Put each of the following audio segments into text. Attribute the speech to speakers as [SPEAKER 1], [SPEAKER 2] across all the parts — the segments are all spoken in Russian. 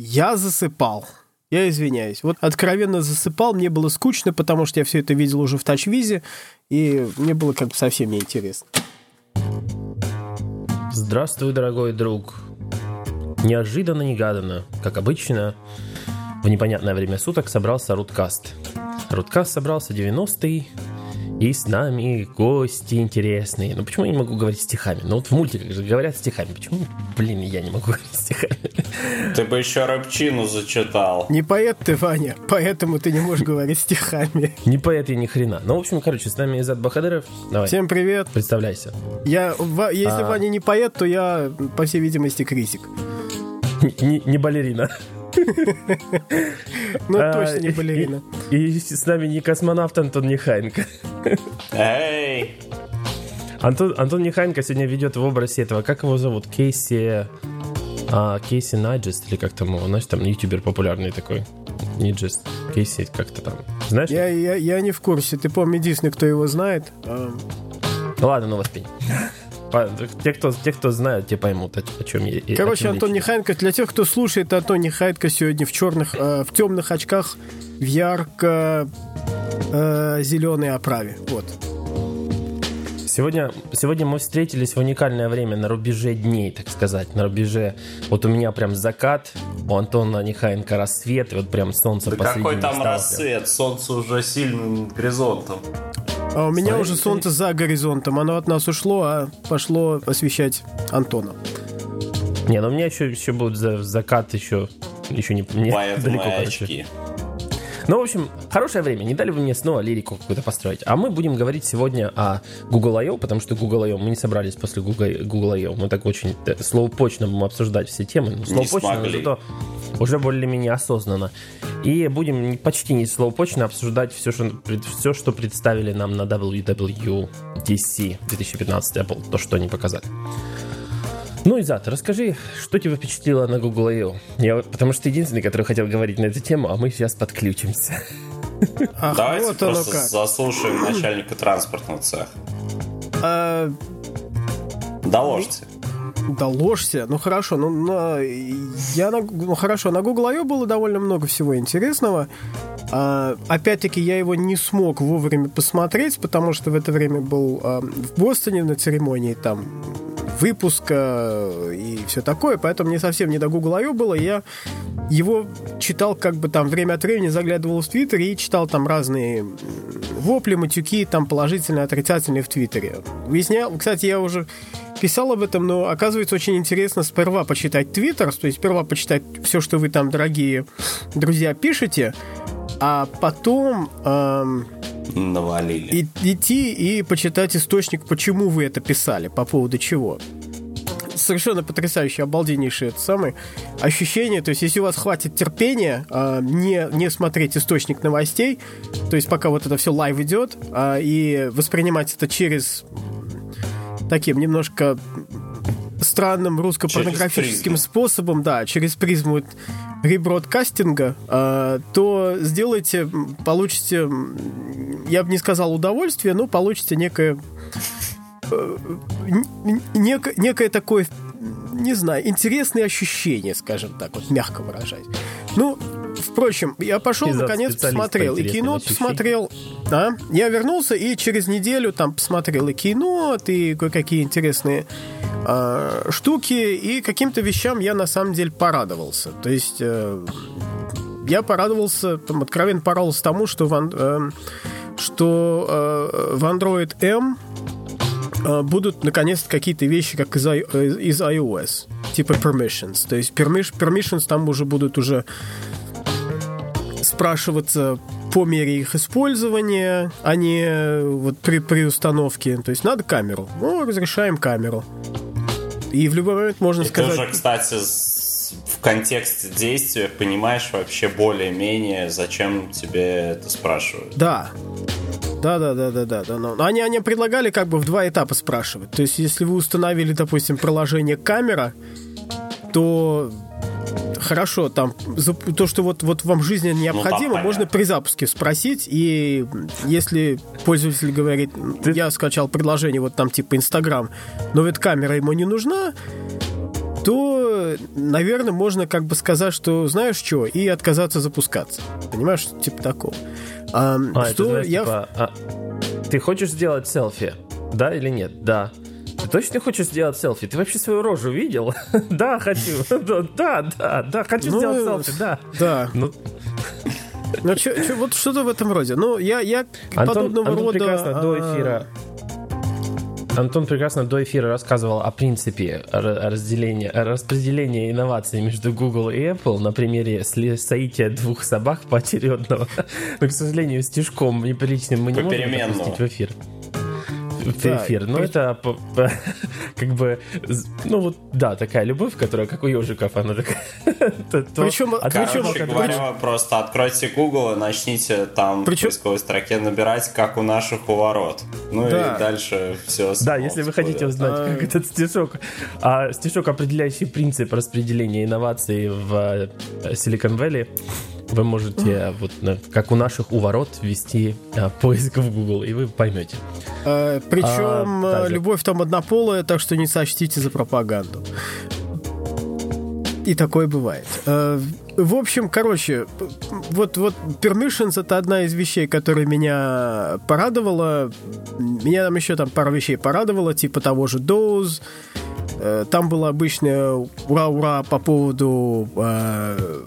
[SPEAKER 1] Я засыпал. Я извиняюсь. Вот откровенно засыпал, мне было скучно, потому что я все это видел уже в тачвизе, и мне было как бы совсем неинтересно.
[SPEAKER 2] Здравствуй, дорогой друг. Неожиданно-негаданно, как обычно, в непонятное время суток собрался Руткаст. Руткаст собрался 90-й, и с нами гости интересные. Ну почему я не могу говорить стихами? Ну вот в мультиках же говорят стихами. Почему, блин, я не могу говорить стихами?
[SPEAKER 3] Ты бы еще рабчину зачитал.
[SPEAKER 1] Не поэт ты, Ваня, поэтому ты не можешь говорить стихами.
[SPEAKER 2] Не поэт я ни хрена. Ну, в общем, короче, с нами Изад Бахадыров. Давай.
[SPEAKER 1] Всем привет.
[SPEAKER 2] Представляйся.
[SPEAKER 1] Я, если а... Ваня не поэт, то я, по всей видимости, критик.
[SPEAKER 2] Не, не балерина.
[SPEAKER 1] Ну, точно не балерина.
[SPEAKER 2] И с нами не космонавт Антон Нехайенко.
[SPEAKER 3] Эй!
[SPEAKER 2] Антон, Антон Нехайенко сегодня ведет в образе этого, как его зовут? Кейси... А, Кейси Найджест, или как там его, знаешь, там ютубер популярный такой. Не Джест, Кейси как-то там. Знаешь?
[SPEAKER 1] Я, я, я не в курсе. Ты помнишь, единственный, кто его знает. А...
[SPEAKER 2] Ну ладно, ну воспень. Те, кто, те, кто знают, те поймут, о, о чем я.
[SPEAKER 1] Короче, чем Антон Нехайенко, для тех, кто слушает, Антон Нехайенко сегодня в черных, э, в темных очках, в ярко э, зеленой оправе. Вот.
[SPEAKER 2] Сегодня, сегодня мы встретились в уникальное время на рубеже дней, так сказать, на рубеже. Вот у меня прям закат, у Антона Нехаенко рассвет, и вот прям солнце
[SPEAKER 3] да какой там рассвет? Солнце уже сильным горизонтом.
[SPEAKER 1] А у меня уже солнце за горизонтом. Оно от нас ушло, а пошло освещать Антона.
[SPEAKER 2] Не, ну у меня еще, еще будет за, закат еще, еще не, не
[SPEAKER 3] далеко. Очки.
[SPEAKER 2] Ну, в общем, хорошее время. Не дали бы мне снова лирику какую-то построить. А мы будем говорить сегодня о Google I.O., потому что Google I.O. мы не собрались после Google, Google I.O. Мы так очень э, словопочно будем обсуждать все темы. Ну, словопочно, но зато уже более-менее осознанно. И будем почти не словопочно обсуждать все что, все, что представили нам на WWDC 2015 Apple, то, что они показали. Ну, Изат, расскажи, что тебя впечатлило на Google I.O.? Я, потому что ты единственный, который хотел говорить на эту тему, а мы сейчас подключимся.
[SPEAKER 3] Ах, Давайте вот просто как. заслушаем начальника транспортного цеха. А... Доложьте.
[SPEAKER 1] Доложься. Ну хорошо, ну на, я на, ну хорошо, на Google I.O. было довольно много всего интересного. А, опять-таки я его не смог вовремя посмотреть, потому что в это время был а, в Бостоне на церемонии там выпуска и все такое, поэтому мне совсем не до Google I.O. было, я его читал как бы там время от времени, заглядывал в Твиттер и читал там разные вопли, матюки, там положительные, отрицательные в Твиттере. Выяснял, кстати, я уже писал об этом, но оказывается очень интересно сперва почитать Твиттер, то есть сперва почитать все, что вы там, дорогие друзья, пишете, а потом эм,
[SPEAKER 3] навалили.
[SPEAKER 1] И, идти и почитать источник, почему вы это писали, по поводу чего. Совершенно потрясающее, обалденнейшее это самое ощущение. То есть, если у вас хватит терпения э, не, не смотреть источник новостей, то есть, пока вот это все live идет, э, и воспринимать это через таким немножко странным русско-порнографическим способом, да, через призму rebroadcasting а, э, то сделайте, получите, я бы не сказал удовольствие, но получите некое э, некое, некое такое, не знаю, интересное ощущение, скажем так, вот мягко выражать. Ну, Впрочем, я пошел, наконец, посмотрел. И кино ощущения. посмотрел. Да, я вернулся и через неделю там посмотрел и кино, и кое-какие интересные э, штуки, и каким-то вещам я на самом деле порадовался. То есть э, я порадовался, там, откровенно порадовался тому, что в, э, что э, в Android M будут наконец какие-то вещи, как из, из iOS, типа permissions. То есть permissions там уже будут уже спрашиваться по мере их использования, а не вот при, при установке. То есть надо камеру. Ну, разрешаем камеру. И в любой момент можно
[SPEAKER 3] И
[SPEAKER 1] сказать...
[SPEAKER 3] ты уже, кстати, в контексте действия понимаешь вообще более-менее, зачем тебе это спрашивают.
[SPEAKER 1] Да. Да, да, да, да, да, да. Но они, они предлагали как бы в два этапа спрашивать. То есть, если вы установили, допустим, приложение камера, то хорошо, там то, что вот, вот вам жизненно необходимо, ну, можно при запуске спросить, и если пользователь говорит, Ты... я скачал приложение, вот там типа Инстаграм, но ведь камера ему не нужна, то, наверное, можно как бы сказать, что знаешь что, и отказаться запускаться. Понимаешь, типа такого.
[SPEAKER 2] А, а что это, знаешь, я... типа, а, ты хочешь сделать селфи? Да или нет? Да. Ты точно хочешь сделать селфи? Ты вообще свою рожу видел? да, хочу. да, да, да, хочу ну, сделать селфи, да.
[SPEAKER 1] Да. Ну, ну, чё, чё, вот что-то в этом роде. Ну, я, я
[SPEAKER 2] Антон, подобного Антон рода... прекрасно до а, эфира Антон прекрасно до эфира рассказывал о принципе разделения, распределения инноваций между Google и Apple на примере соития двух собак поочередного. Но, к сожалению, стишком неприличным мы не можем допустить в эфир в да, эфир. Но это как бы, ну вот, да, такая любовь, которая, как у ежиков, она такая.
[SPEAKER 3] Причем, а короче говоря, просто откройте Google и начните там в поисковой строке набирать, как у наших у ворот. Ну и дальше все.
[SPEAKER 2] Да, если вы хотите узнать, как этот стишок, а стишок, определяющий принцип распределения инноваций в э, Silicon Valley, вы можете, вот как у наших у ворот, ввести а, поиск в Google, и вы поймете.
[SPEAKER 1] А, причем а, любовь там однополая, так что не сочтите за пропаганду. И такое бывает. В общем, короче, вот, вот Permissions это одна из вещей, которая меня порадовала. Меня там еще там пару вещей порадовала, типа того же Dose. Э, там было обычное ура-ура по поводу э,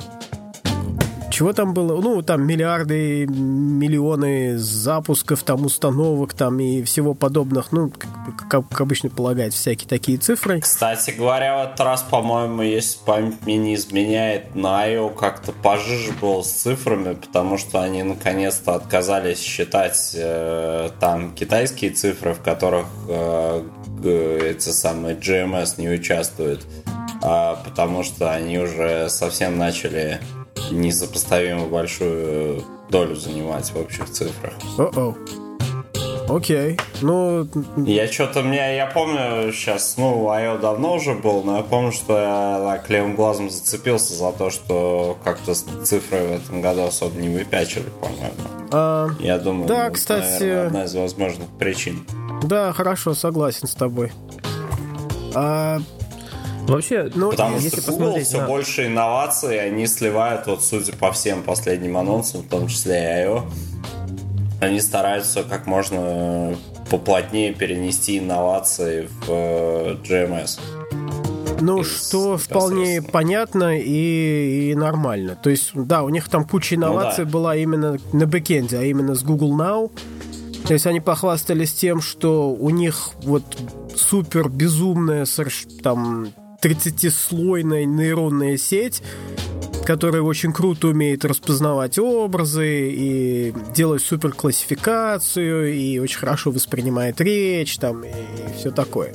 [SPEAKER 1] чего там было? Ну, там миллиарды, миллионы запусков, там установок, там и всего подобных, ну, как, как обычно полагать, всякие такие цифры.
[SPEAKER 3] Кстати говоря, в этот раз, по-моему, если память мне не изменяет, на IO как-то пожиже был с цифрами, потому что они наконец-то отказались считать э, там китайские цифры, в которых э, эти самые GMS не участвуют, а, потому что они уже совсем начали несопоставимо большую долю занимать в общих цифрах.
[SPEAKER 1] О-о. Окей. Ну.
[SPEAKER 3] Я что-то мне, я помню сейчас, ну, IO давно уже был, но я помню, что я так левым глазом зацепился за то, что как-то цифры в этом году особо не выпячили, по-моему. А, я думаю,
[SPEAKER 1] да, ну, кстати,
[SPEAKER 3] наверное, одна из возможных причин.
[SPEAKER 1] Да, хорошо, согласен с тобой. А,
[SPEAKER 2] Вообще,
[SPEAKER 3] ну, Потому если что Google все на... больше инноваций, они сливают, вот судя по всем последним анонсам, в том числе и I.O., они стараются как можно поплотнее перенести инновации в э, GMS.
[SPEAKER 1] Ну, что вполне понятно и, и нормально. То есть, да, у них там куча ну инноваций ну, да. была именно на бэкенде, а именно с Google Now. То есть они похвастались тем, что у них вот супер безумная там 30-слойная нейронная сеть, которая очень круто умеет распознавать образы и делать супер классификацию и очень хорошо воспринимает речь там и все такое.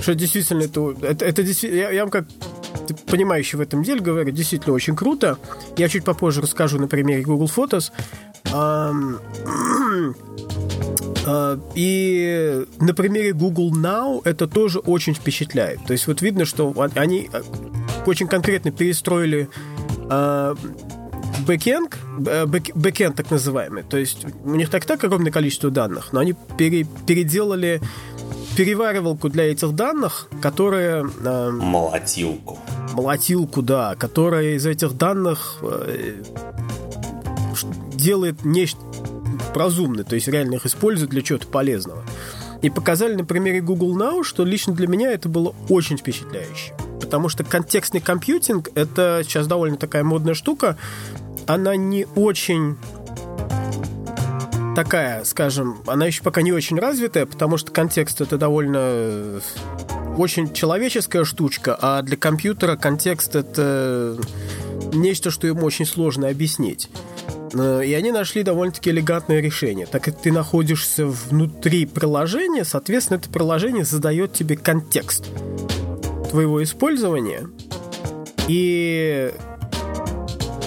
[SPEAKER 1] Что действительно это, это, это я, я вам как понимающий в этом деле говорю, действительно очень круто. Я чуть попозже расскажу на примере Google Photos. А, и на примере Google Now это тоже очень впечатляет. То есть вот видно, что они а, очень конкретно перестроили бэкенд, бэкенд так называемый. То есть у них так так огромное количество данных, но они пере, переделали переваривалку для этих данных, которая...
[SPEAKER 3] Э, молотилку.
[SPEAKER 1] Молотилку, да, которая из этих данных э, делает нечто разумны, то есть реально их используют для чего-то полезного. И показали на примере Google Now, что лично для меня это было очень впечатляюще. Потому что контекстный компьютинг — это сейчас довольно такая модная штука. Она не очень такая, скажем, она еще пока не очень развитая, потому что контекст это довольно э, очень человеческая штучка, а для компьютера контекст это нечто, что ему очень сложно объяснить. Э, и они нашли довольно-таки элегантное решение. Так как ты находишься внутри приложения, соответственно, это приложение задает тебе контекст твоего использования. И,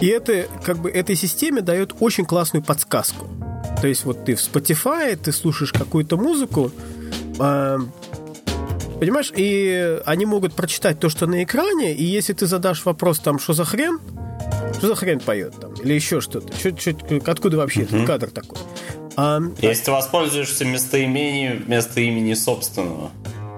[SPEAKER 1] и это как бы этой системе дает очень классную подсказку. То есть вот ты в Spotify, ты слушаешь какую-то музыку, э, понимаешь, и они могут прочитать то, что на экране, и если ты задашь вопрос там, что за хрен, что за хрен поет там? Или еще что-то? Что, что, откуда вообще угу. этот кадр такой?
[SPEAKER 3] А, Если ты воспользуешься местоимением вместо имени собственного.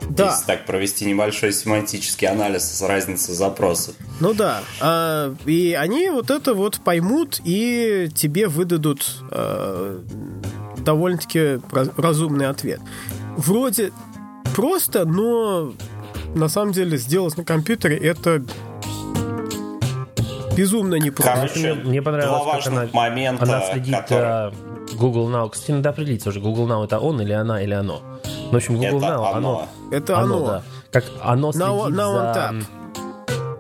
[SPEAKER 1] Да.
[SPEAKER 3] Если так провести небольшой семантический анализ разницы запросов.
[SPEAKER 1] Ну да. А, и они вот это вот поймут и тебе выдадут а, довольно-таки разумный ответ. Вроде просто, но на самом деле сделать на компьютере это безумно непросто.
[SPEAKER 3] Короче,
[SPEAKER 2] мне, понравилось,
[SPEAKER 3] два
[SPEAKER 2] как она,
[SPEAKER 3] момента,
[SPEAKER 2] она следит
[SPEAKER 3] которые...
[SPEAKER 2] за Google Now. Кстати, надо определиться уже, Google Now это он или она, или оно. Ну, в общем, Google
[SPEAKER 3] это
[SPEAKER 2] Now,
[SPEAKER 3] оно.
[SPEAKER 2] оно.
[SPEAKER 1] Это оно.
[SPEAKER 2] да. Как оно следит
[SPEAKER 1] Now, now
[SPEAKER 2] за...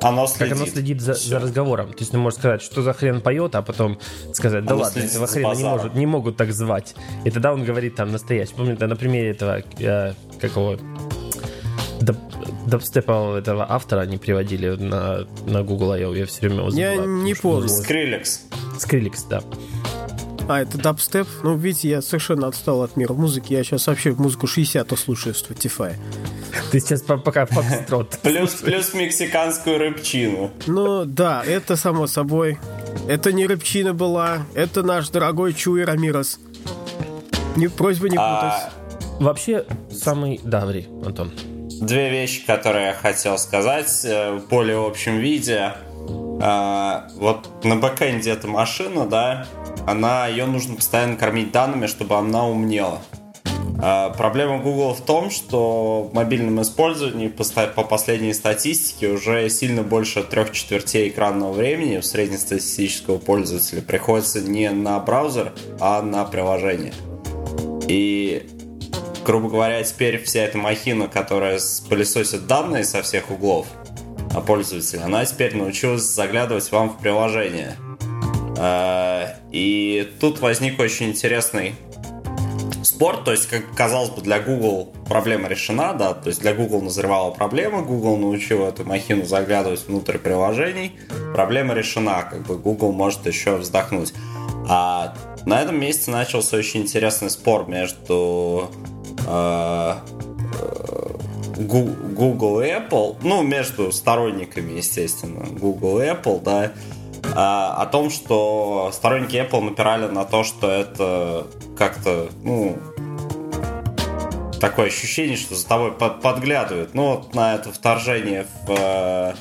[SPEAKER 3] Оно
[SPEAKER 2] Как
[SPEAKER 3] следит.
[SPEAKER 2] оно следит за, за разговором. То есть, ты можешь сказать, что за хрен поет, а потом сказать, да
[SPEAKER 3] Оно
[SPEAKER 2] ладно, этого
[SPEAKER 3] за
[SPEAKER 2] хрена не, может, не могут так звать. И тогда он говорит там настоящий. Помните, на примере этого, э, какого даб- дабстепа этого автора они приводили на, на Google I.O. Я все время его
[SPEAKER 1] Я
[SPEAKER 2] забываю,
[SPEAKER 1] не
[SPEAKER 2] потому
[SPEAKER 1] помню.
[SPEAKER 3] Скриллекс.
[SPEAKER 2] Скриликс, да.
[SPEAKER 1] А, это дабстеп? Ну, видите, я совершенно отстал от мира музыки. Я сейчас вообще музыку 60 слушаю в Spotify.
[SPEAKER 2] Ты сейчас по- пока фокстрот.
[SPEAKER 3] Плюс, плюс мексиканскую рыбчину.
[SPEAKER 1] Ну, да, это само собой. Это не рыбчина была, это наш дорогой Чуи Рамирос. Не, просьба не
[SPEAKER 3] А,
[SPEAKER 1] путать.
[SPEAKER 2] Вообще, самый... Да, Антон.
[SPEAKER 3] Две вещи, которые я хотел сказать э, в более общем виде. А, Вот на бэкэнде эта машина, да, она, ее нужно постоянно кормить данными, чтобы она умнела. А, Проблема Google в том, что в мобильном использовании по последней статистике уже сильно больше трех четвертей экранного времени у среднестатистического пользователя приходится не на браузер, а на приложение. И грубо говоря, теперь вся эта махина, которая пылесосит данные со всех углов о пользователе, она теперь научилась заглядывать вам в приложение. Э, И тут возник очень интересный спор, то есть, как казалось бы, для Google проблема решена, да, то есть для Google назревала проблема, Google научил эту махину заглядывать внутрь приложений, проблема решена, как бы Google может еще вздохнуть. А на этом месте начался очень интересный спор между Google и Apple, ну, между сторонниками, естественно, Google и Apple, да, а, о том, что сторонники Apple напирали на то, что это как-то, ну, такое ощущение, что за тобой под- подглядывают. Ну, вот на это вторжение в э,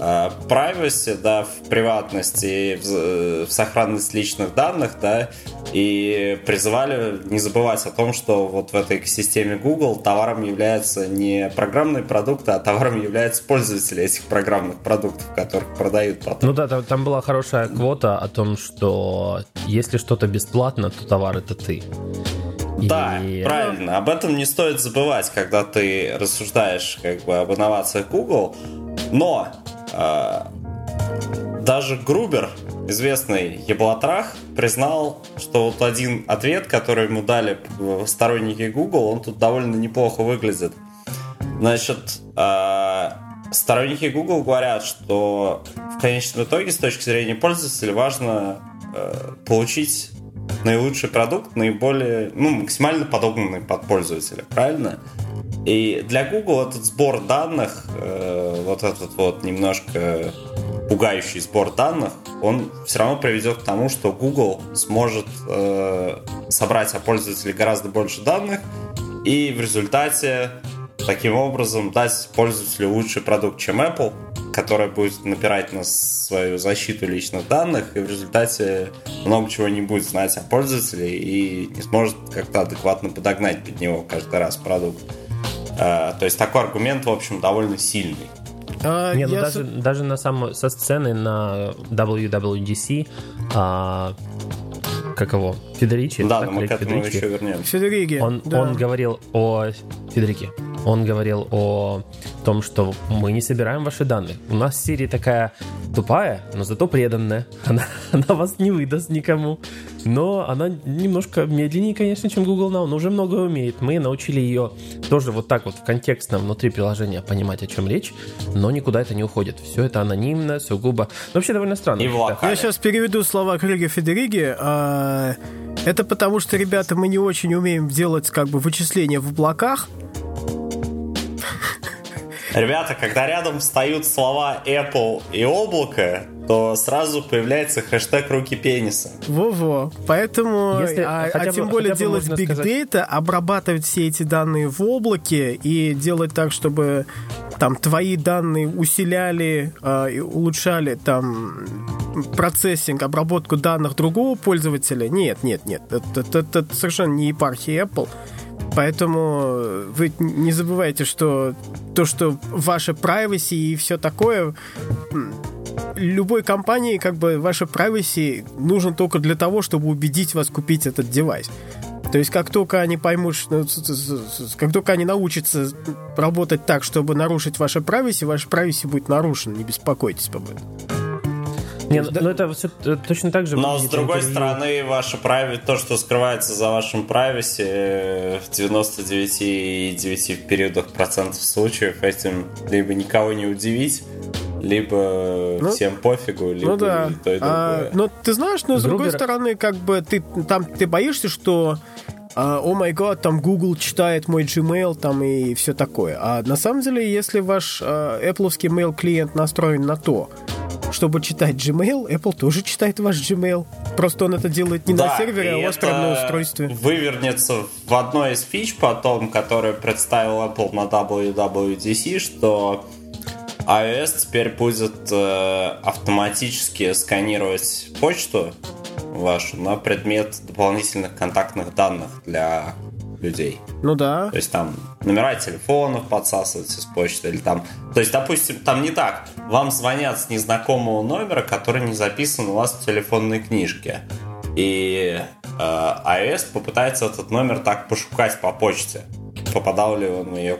[SPEAKER 3] э, privacy, да, в приватность и в, э, в сохранность личных данных, да, и призывали не забывать о том, что вот в этой экосистеме Google товаром являются не программные продукты, а товаром являются пользователи этих программных продуктов, которых продают потом.
[SPEAKER 2] Ну да, там, там была хорошая квота о том, что если что-то бесплатно, то товар это ты. И-
[SPEAKER 3] Да, правильно. Об этом не стоит забывать, когда ты рассуждаешь как бы об инновациях Google. Но э, даже Грубер, известный еблотрах, признал, что вот один ответ, который ему дали сторонники Google, он тут довольно неплохо выглядит. Значит, э, сторонники Google говорят, что в конечном итоге, с точки зрения пользователя, важно э, получить наилучший продукт, наиболее, ну, максимально подогнанный под пользователя, правильно? И для Google этот сбор данных, э, вот этот вот немножко пугающий сбор данных, он все равно приведет к тому, что Google сможет э, собрать о пользователе гораздо больше данных, и в результате таким образом дать пользователю лучший продукт, чем Apple, которая будет напирать на свою защиту личных данных, и в результате много чего не будет знать о пользователе и не сможет как-то адекватно подогнать под него каждый раз продукт. Э, То есть такой аргумент, в общем, довольно сильный.
[SPEAKER 1] А,
[SPEAKER 2] Не, ну
[SPEAKER 1] я
[SPEAKER 2] даже,
[SPEAKER 1] с-
[SPEAKER 2] даже на самом, со сцены на WWDC, а, как его, Федеричи,
[SPEAKER 3] Да, но мы к этому
[SPEAKER 2] Федеричи,
[SPEAKER 3] еще вернемся.
[SPEAKER 1] Федериги.
[SPEAKER 2] он,
[SPEAKER 1] да.
[SPEAKER 2] он говорил о Федерике. Он говорил о том, что мы не собираем ваши данные. У нас Сирия такая тупая, но зато преданная. Она, она вас не выдаст никому. Но она немножко медленнее, конечно, чем Google Now, но уже многое умеет. Мы научили ее тоже вот так вот в контекстном внутри приложения понимать, о чем речь, но никуда это не уходит. Все это анонимно, сугубо. Но вообще довольно странно.
[SPEAKER 3] И.
[SPEAKER 1] Я сейчас переведу слова Крига Федериги. А, Это потому, что, ребята, мы не очень умеем делать как бы вычисления в облаках.
[SPEAKER 3] Ребята, когда рядом встают слова Apple и облако, то сразу появляется хэштег руки пениса.
[SPEAKER 1] Во-во. Поэтому, Если, а, а тем бы, более делать data, обрабатывать все эти данные в облаке и делать так, чтобы там твои данные усиляли э, и улучшали там процессинг, обработку данных другого пользователя. Нет, нет, нет. Это, это, это совершенно не епархия Apple. Поэтому вы не забывайте, что то, что ваше privacy и все такое, любой компании как бы ваше privacy нужен только для того, чтобы убедить вас купить этот девайс. То есть как только они поймут, как только они научатся работать так, чтобы нарушить ваше privacy, ваше privacy будет нарушен, не беспокойтесь об этом.
[SPEAKER 2] Не, ну, да? ну это все э, точно так же.
[SPEAKER 3] Но с другой интервью. стороны, ваше прави, то, что скрывается за вашим privacy, э, в 99,9 в периодах процентов случаев этим либо никого не удивить, либо ну, всем пофигу, либо ну, да. то и
[SPEAKER 1] А, но ты знаешь, но с Грубер... другой стороны, как бы ты там ты боишься, что а, о май гад, там Google читает мой Gmail там и все такое. А на самом деле, если ваш uh, Apple mail клиент настроен на то, чтобы читать Gmail, Apple тоже читает ваш Gmail. Просто он это делает не да, на сервере, а у вас прямо на устройстве.
[SPEAKER 3] вывернется в одной из фич потом, которую представил Apple на WWDC, что iOS теперь будет э, автоматически сканировать почту вашу на предмет дополнительных контактных данных для людей.
[SPEAKER 1] Ну да.
[SPEAKER 3] То есть там номера телефонов подсасывать из почты или там... То есть, допустим, там не так. Вам звонят с незнакомого номера, который не записан у вас в телефонной книжке. И э, iOS попытается этот номер так пошукать по почте. Попадал ли он в ее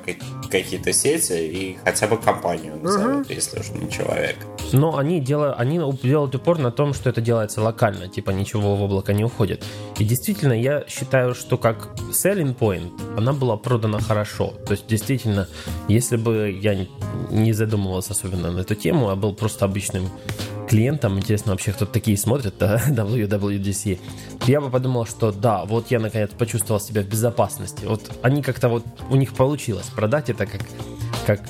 [SPEAKER 3] какие-то сети и хотя бы компанию назовет, uh-huh. если уж не человек.
[SPEAKER 2] Но они делают, они делают упор на том, что это делается локально, типа ничего в облако не уходит. И действительно, я считаю, что как selling point она была продана хорошо. То есть, действительно, если бы я не задумывался особенно на эту тему, а был просто обычным клиентам, интересно вообще, кто такие смотрят, да, WWDC, я бы подумал, что да, вот я наконец почувствовал себя в безопасности. Вот они как-то вот, у них получилось продать это как как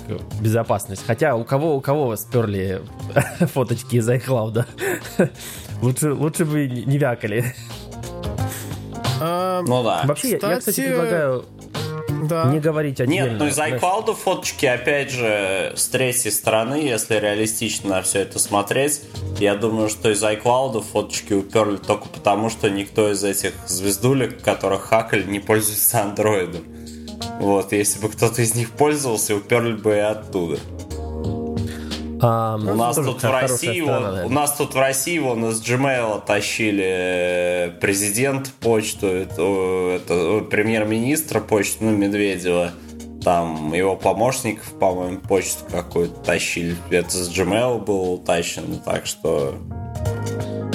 [SPEAKER 2] безопасность. Хотя у кого у кого сперли фоточки из iCloud? лучше, лучше бы не вякали.
[SPEAKER 3] А, ну да.
[SPEAKER 2] Вообще, кстати... я, кстати, предлагаю да. не говорить отдельно.
[SPEAKER 3] Нет, ну из iCloud фоточки, опять же, с третьей стороны, если реалистично на все это смотреть, я думаю, что из iCloud фоточки уперли только потому, что никто из этих звездулек, которых хакали, не пользуется андроидом. Вот, если бы кто-то из них пользовался, уперли бы и оттуда. А, у, нас тут в России, сторона, у нас тут в России вон из Gmail тащили э, президент почту, это, это премьер-министра почту, ну, Медведева. Там его помощников, по-моему, почту какую-то тащили. Это с Gmail был утащено, так что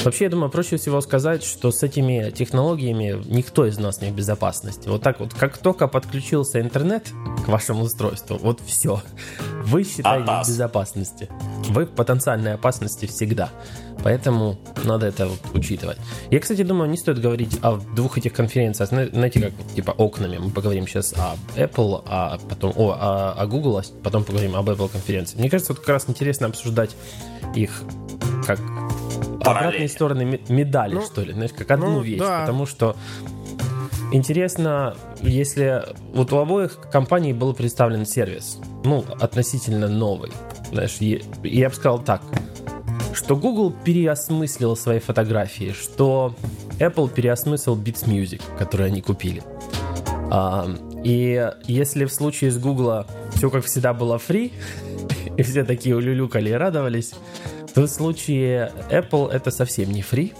[SPEAKER 2] Вообще, я думаю, проще всего сказать, что с этими технологиями никто из нас не в безопасности. Вот так вот, как только подключился интернет к вашему устройству, вот все. Вы считаете в безопасности. Вы в потенциальной опасности всегда. Поэтому надо это вот учитывать. Я, кстати, думаю, не стоит говорить о двух этих конференциях, знаете, как типа окнами. Мы поговорим сейчас о Apple, а потом о, о, о Google, а потом поговорим об Apple конференции. Мне кажется, вот как раз интересно обсуждать их как обратные стороны медали, ну, что ли, знаешь, как одну ну, вещь. Да. Потому что интересно, если вот у обоих компаний был представлен сервис, ну, относительно новый, знаешь, и, я бы сказал так, что Google переосмыслил свои фотографии, что Apple переосмыслил Beats Music, который они купили. А, и если в случае с Google все как всегда было free, и все такие улюлюкали и радовались, в случае Apple это совсем не фри.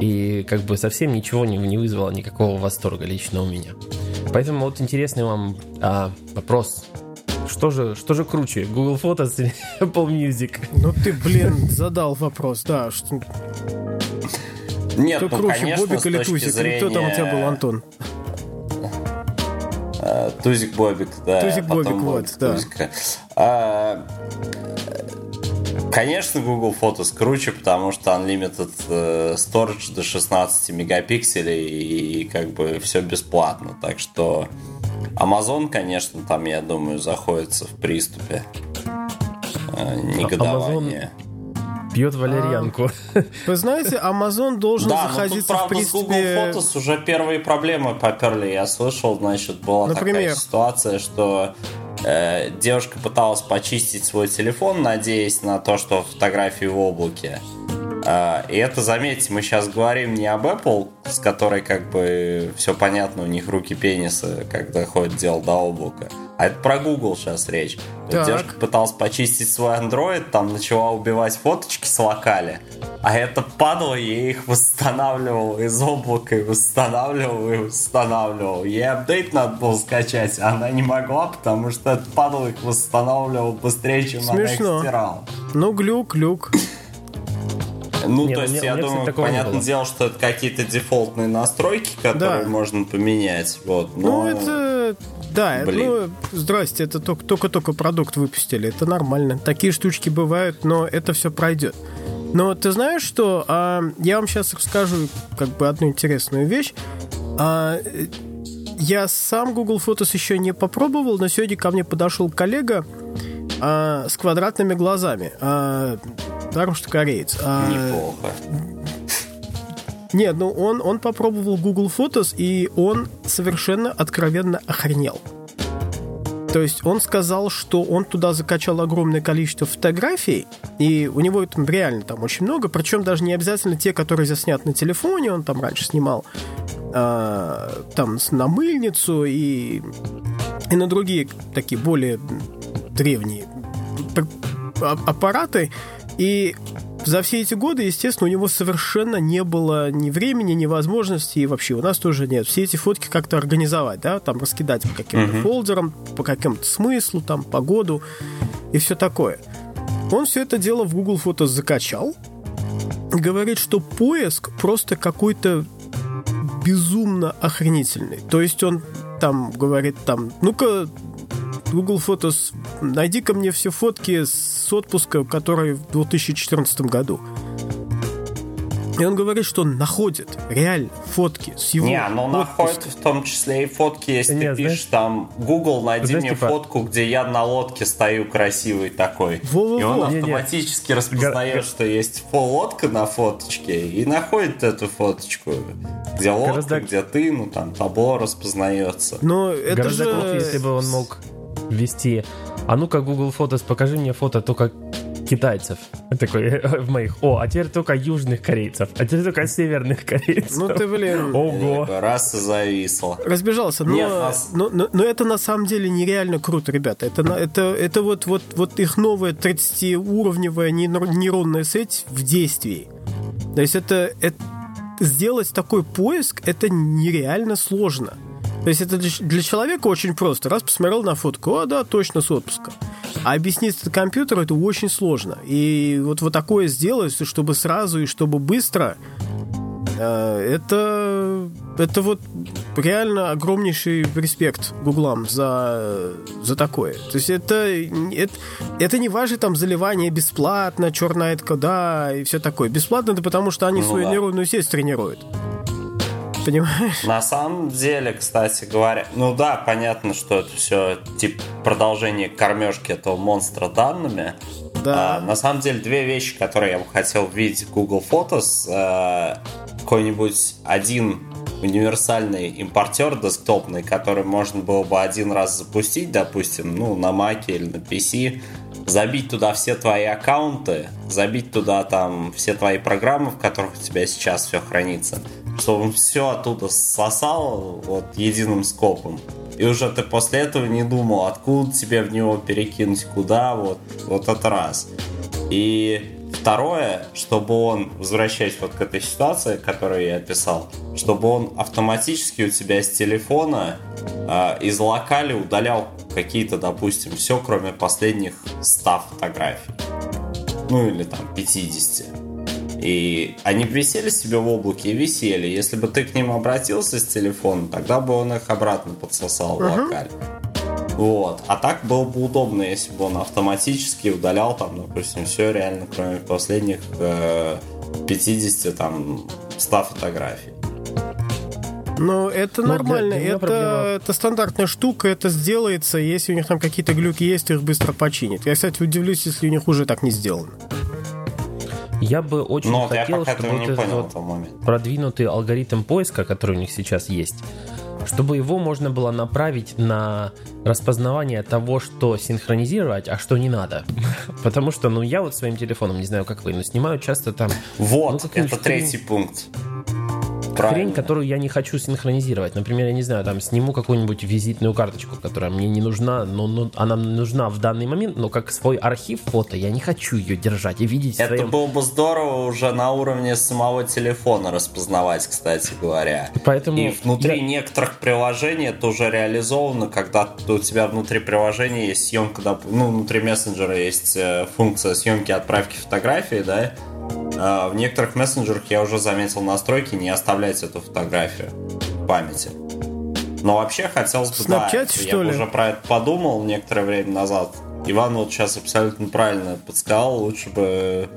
[SPEAKER 2] И как бы совсем ничего не, не вызвало никакого восторга лично у меня. Поэтому вот интересный вам а, вопрос. Что же, что же круче, Google Photos или Apple Music?
[SPEAKER 1] Ну ты, блин, задал вопрос, да. Что...
[SPEAKER 3] Нет, Кто ну, круче, конечно,
[SPEAKER 1] Бобик или Тузик? Зрения... Кто там у тебя был, Антон?
[SPEAKER 3] А, Тузик Бобик, да.
[SPEAKER 1] Тузик Бобик, вот, да. А,
[SPEAKER 3] Конечно, Google Photos круче, потому что Unlimited э, Storage до 16 мегапикселей и, и как бы все бесплатно. Так что Amazon, конечно, там, я думаю, заходится в приступе э, негодования.
[SPEAKER 2] Пьет валерьянку.
[SPEAKER 1] А, вы знаете, Amazon должен
[SPEAKER 3] да,
[SPEAKER 1] заходить
[SPEAKER 3] тут, правда,
[SPEAKER 1] в принципе...
[SPEAKER 3] с Google Photos уже первые проблемы поперли. Я слышал, значит, была Например? такая ситуация, что э, девушка пыталась почистить свой телефон, надеясь на то, что фотографии в облаке. А, и это, заметьте, мы сейчас говорим не об Apple, с которой как бы все понятно, у них руки пениса, когда ходит дело до облака. А это про Google сейчас речь. Так. Девушка пыталась почистить свой Android, там начала убивать фоточки с локали, а это падало, ей их восстанавливал из облака, и восстанавливал, и восстанавливал. Ей апдейт надо было скачать, а она не могла, потому что это падало их восстанавливал быстрее, чем Смешно. она их стирала.
[SPEAKER 1] Ну, глюк, глюк.
[SPEAKER 3] Ну, не, то есть, я думаю, понятное дело, что это какие-то дефолтные настройки, которые да. можно поменять. Вот,
[SPEAKER 1] но... Ну, это... Да, Блин. ну, здрасте, это только-только продукт выпустили, это нормально. Такие штучки бывают, но это все пройдет. Но ты знаешь, что а, я вам сейчас расскажу как бы одну интересную вещь. А, я сам Google Photos еще не попробовал, но сегодня ко мне подошел коллега а, с квадратными глазами. А, Даром, что кореец.
[SPEAKER 3] А... Неплохо.
[SPEAKER 1] Нет, ну он, он попробовал Google Photos, и он совершенно откровенно охренел. То есть он сказал, что он туда закачал огромное количество фотографий, и у него там реально там очень много, причем даже не обязательно те, которые заснят на телефоне, он там раньше снимал э, там на мыльницу и, и на другие такие более древние аппараты. И за все эти годы, естественно, у него совершенно не было ни времени, ни возможности, и вообще у нас тоже нет. Все эти фотки как-то организовать, да, там раскидать по каким-то uh-huh. фолдерам, по какому-то смыслу, там, по году и все такое. Он все это дело в Google Photos закачал, говорит, что поиск просто какой-то безумно охренительный. То есть он там говорит, там, ну-ка, Google Photos, найди-ка мне все фотки с отпуска, которые в 2014 году. И он говорит, что он находит реально фотки с его
[SPEAKER 3] Не, но он находит в том числе и фотки, если Не, ты знаешь, пишешь там Google, найди знаешь, мне типа... фотку, где я на лодке стою красивый такой. Во-во-во. И он автоматически не, не. распознает, Гор... что есть лодка на фоточке и находит эту фоточку. Где лодка, Гораздо... где ты, ну там табло распознается.
[SPEAKER 1] Но это
[SPEAKER 2] Гораздо
[SPEAKER 1] же...
[SPEAKER 2] круче, если бы он мог ввести, а ну-ка Google Photos, покажи мне фото только китайцев. Такой в моих. О, а теперь только южных корейцев. А теперь только северных корейцев.
[SPEAKER 1] Ну ты, блин.
[SPEAKER 3] Ого. Раз зависло.
[SPEAKER 1] Разбежался. Но, Нет, нас... но, но, но это на самом деле нереально круто, ребята. Это, это, это вот, вот, вот их новая 30-уровневая нейронная сеть в действии. То есть это, это сделать такой поиск, это нереально сложно. То есть это для человека очень просто. Раз посмотрел на фотку, а да, точно с отпуска. А объяснить это компьютеру это очень сложно. И вот, вот такое сделать, чтобы сразу и чтобы быстро, э, это, это вот реально огромнейший респект Гуглам за, за такое. То есть это, это, это не важно там заливание бесплатно, черная кода и все такое. Бесплатно это потому, что они ну, свою да. нейронную сеть тренируют понимаешь?
[SPEAKER 3] На самом деле, кстати говоря, ну да, понятно, что это все типа продолжение кормежки этого монстра данными. Да. А, на самом деле, две вещи, которые я бы хотел видеть в Google Photos. А, какой-нибудь один универсальный импортер десктопный, который можно было бы один раз запустить, допустим, ну, на Mac или на PC, забить туда все твои аккаунты, забить туда там все твои программы, в которых у тебя сейчас все хранится, чтобы он все оттуда сосал вот единым скопом. И уже ты после этого не думал, откуда тебе в него перекинуть, куда, вот, вот это раз. И второе, чтобы он, возвращаясь вот к этой ситуации, которую я описал, чтобы он автоматически у тебя с телефона э, из локали удалял какие-то, допустим, все, кроме последних 100 фотографий. Ну или там 50. И они висели себе в облаке и висели. Если бы ты к ним обратился с телефона, тогда бы он их обратно подсосал uh-huh. локально. Вот. А так было бы удобно, если бы он автоматически удалял там, допустим, все реально, кроме последних э, 50, там, 100 фотографий.
[SPEAKER 1] Ну, это
[SPEAKER 2] Но
[SPEAKER 1] нормально,
[SPEAKER 2] для- для
[SPEAKER 1] это,
[SPEAKER 2] проблема-
[SPEAKER 1] это стандартная штука, это сделается, если у них там какие-то глюки есть, их быстро починят. Я, кстати, удивлюсь, если у них уже так не сделано.
[SPEAKER 2] Я бы очень
[SPEAKER 3] Но я
[SPEAKER 2] хотел, чтобы вот этот вот продвинутый алгоритм поиска, который у них сейчас есть, чтобы его можно было направить на распознавание того, что синхронизировать, а что не надо. Потому что, ну, я вот своим телефоном, не знаю, как вы, но снимаю часто там ну,
[SPEAKER 3] Вот,
[SPEAKER 2] какую-нибудь
[SPEAKER 3] это третий пункт.
[SPEAKER 2] Хрень,
[SPEAKER 3] Правильно.
[SPEAKER 2] которую я не хочу синхронизировать. Например, я не знаю, там сниму какую-нибудь визитную карточку, которая мне не нужна, но, но она нужна в данный момент, но как свой архив фото я не хочу ее держать и видеть
[SPEAKER 3] Это
[SPEAKER 2] своем...
[SPEAKER 3] было бы здорово уже на уровне самого телефона распознавать, кстати говоря.
[SPEAKER 2] Поэтому
[SPEAKER 3] И внутри
[SPEAKER 2] я-
[SPEAKER 3] некоторых приложений это уже реализовано, когда у тебя внутри приложения есть съемка, ну, внутри мессенджера есть э, функция съемки отправки фотографии, да. А в некоторых мессенджерах я уже заметил настройки не оставлять эту фотографию в памяти. Но вообще хотелось бы,
[SPEAKER 1] В
[SPEAKER 3] да, я
[SPEAKER 1] что
[SPEAKER 3] бы
[SPEAKER 1] ли?
[SPEAKER 3] уже про это подумал некоторое время назад. Иван вот сейчас абсолютно правильно подсказал, лучше бы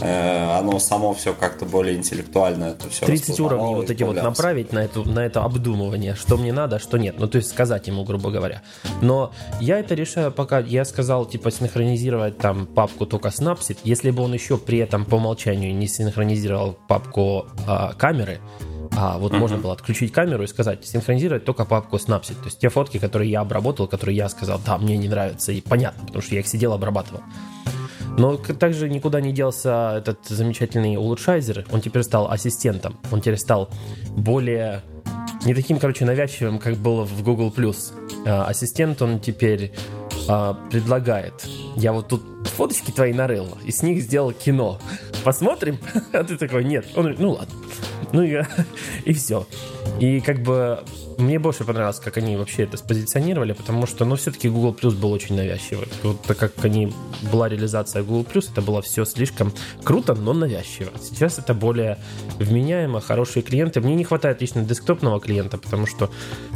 [SPEAKER 3] э, оно само все как-то более интеллектуально это все
[SPEAKER 2] 30 уровней вот эти вот направить на, эту, на это обдумывание, что мне надо, а что нет. Ну, то есть сказать ему, грубо говоря. Но я это решаю, пока я сказал, типа, синхронизировать там папку только Snapseed. Если бы он еще при этом по умолчанию не синхронизировал папку а, камеры, а вот можно было отключить камеру и сказать, синхронизировать только папку Snapseed. То есть те фотки, которые я обработал, которые я сказал, да, мне не нравятся, и понятно, потому что я их сидел, обрабатывал. Но также никуда не делся этот замечательный улучшайзер. Он теперь стал ассистентом. Он теперь стал более... Не таким, короче, навязчивым, как было в Google+. А, Ассистент он теперь а, предлагает. Я вот тут фоточки твои нарыл, и с них сделал кино. Посмотрим? А ты такой, нет. Он говорит, ну ладно. Ну и, и все. И как бы мне больше понравилось, как они вообще это спозиционировали, потому что, ну, все-таки Google Plus был очень навязчивый. Вот так как они была реализация Google Plus, это было все слишком круто, но навязчиво. Сейчас это более вменяемо, хорошие клиенты. Мне не хватает лично десктопного клиента, потому что,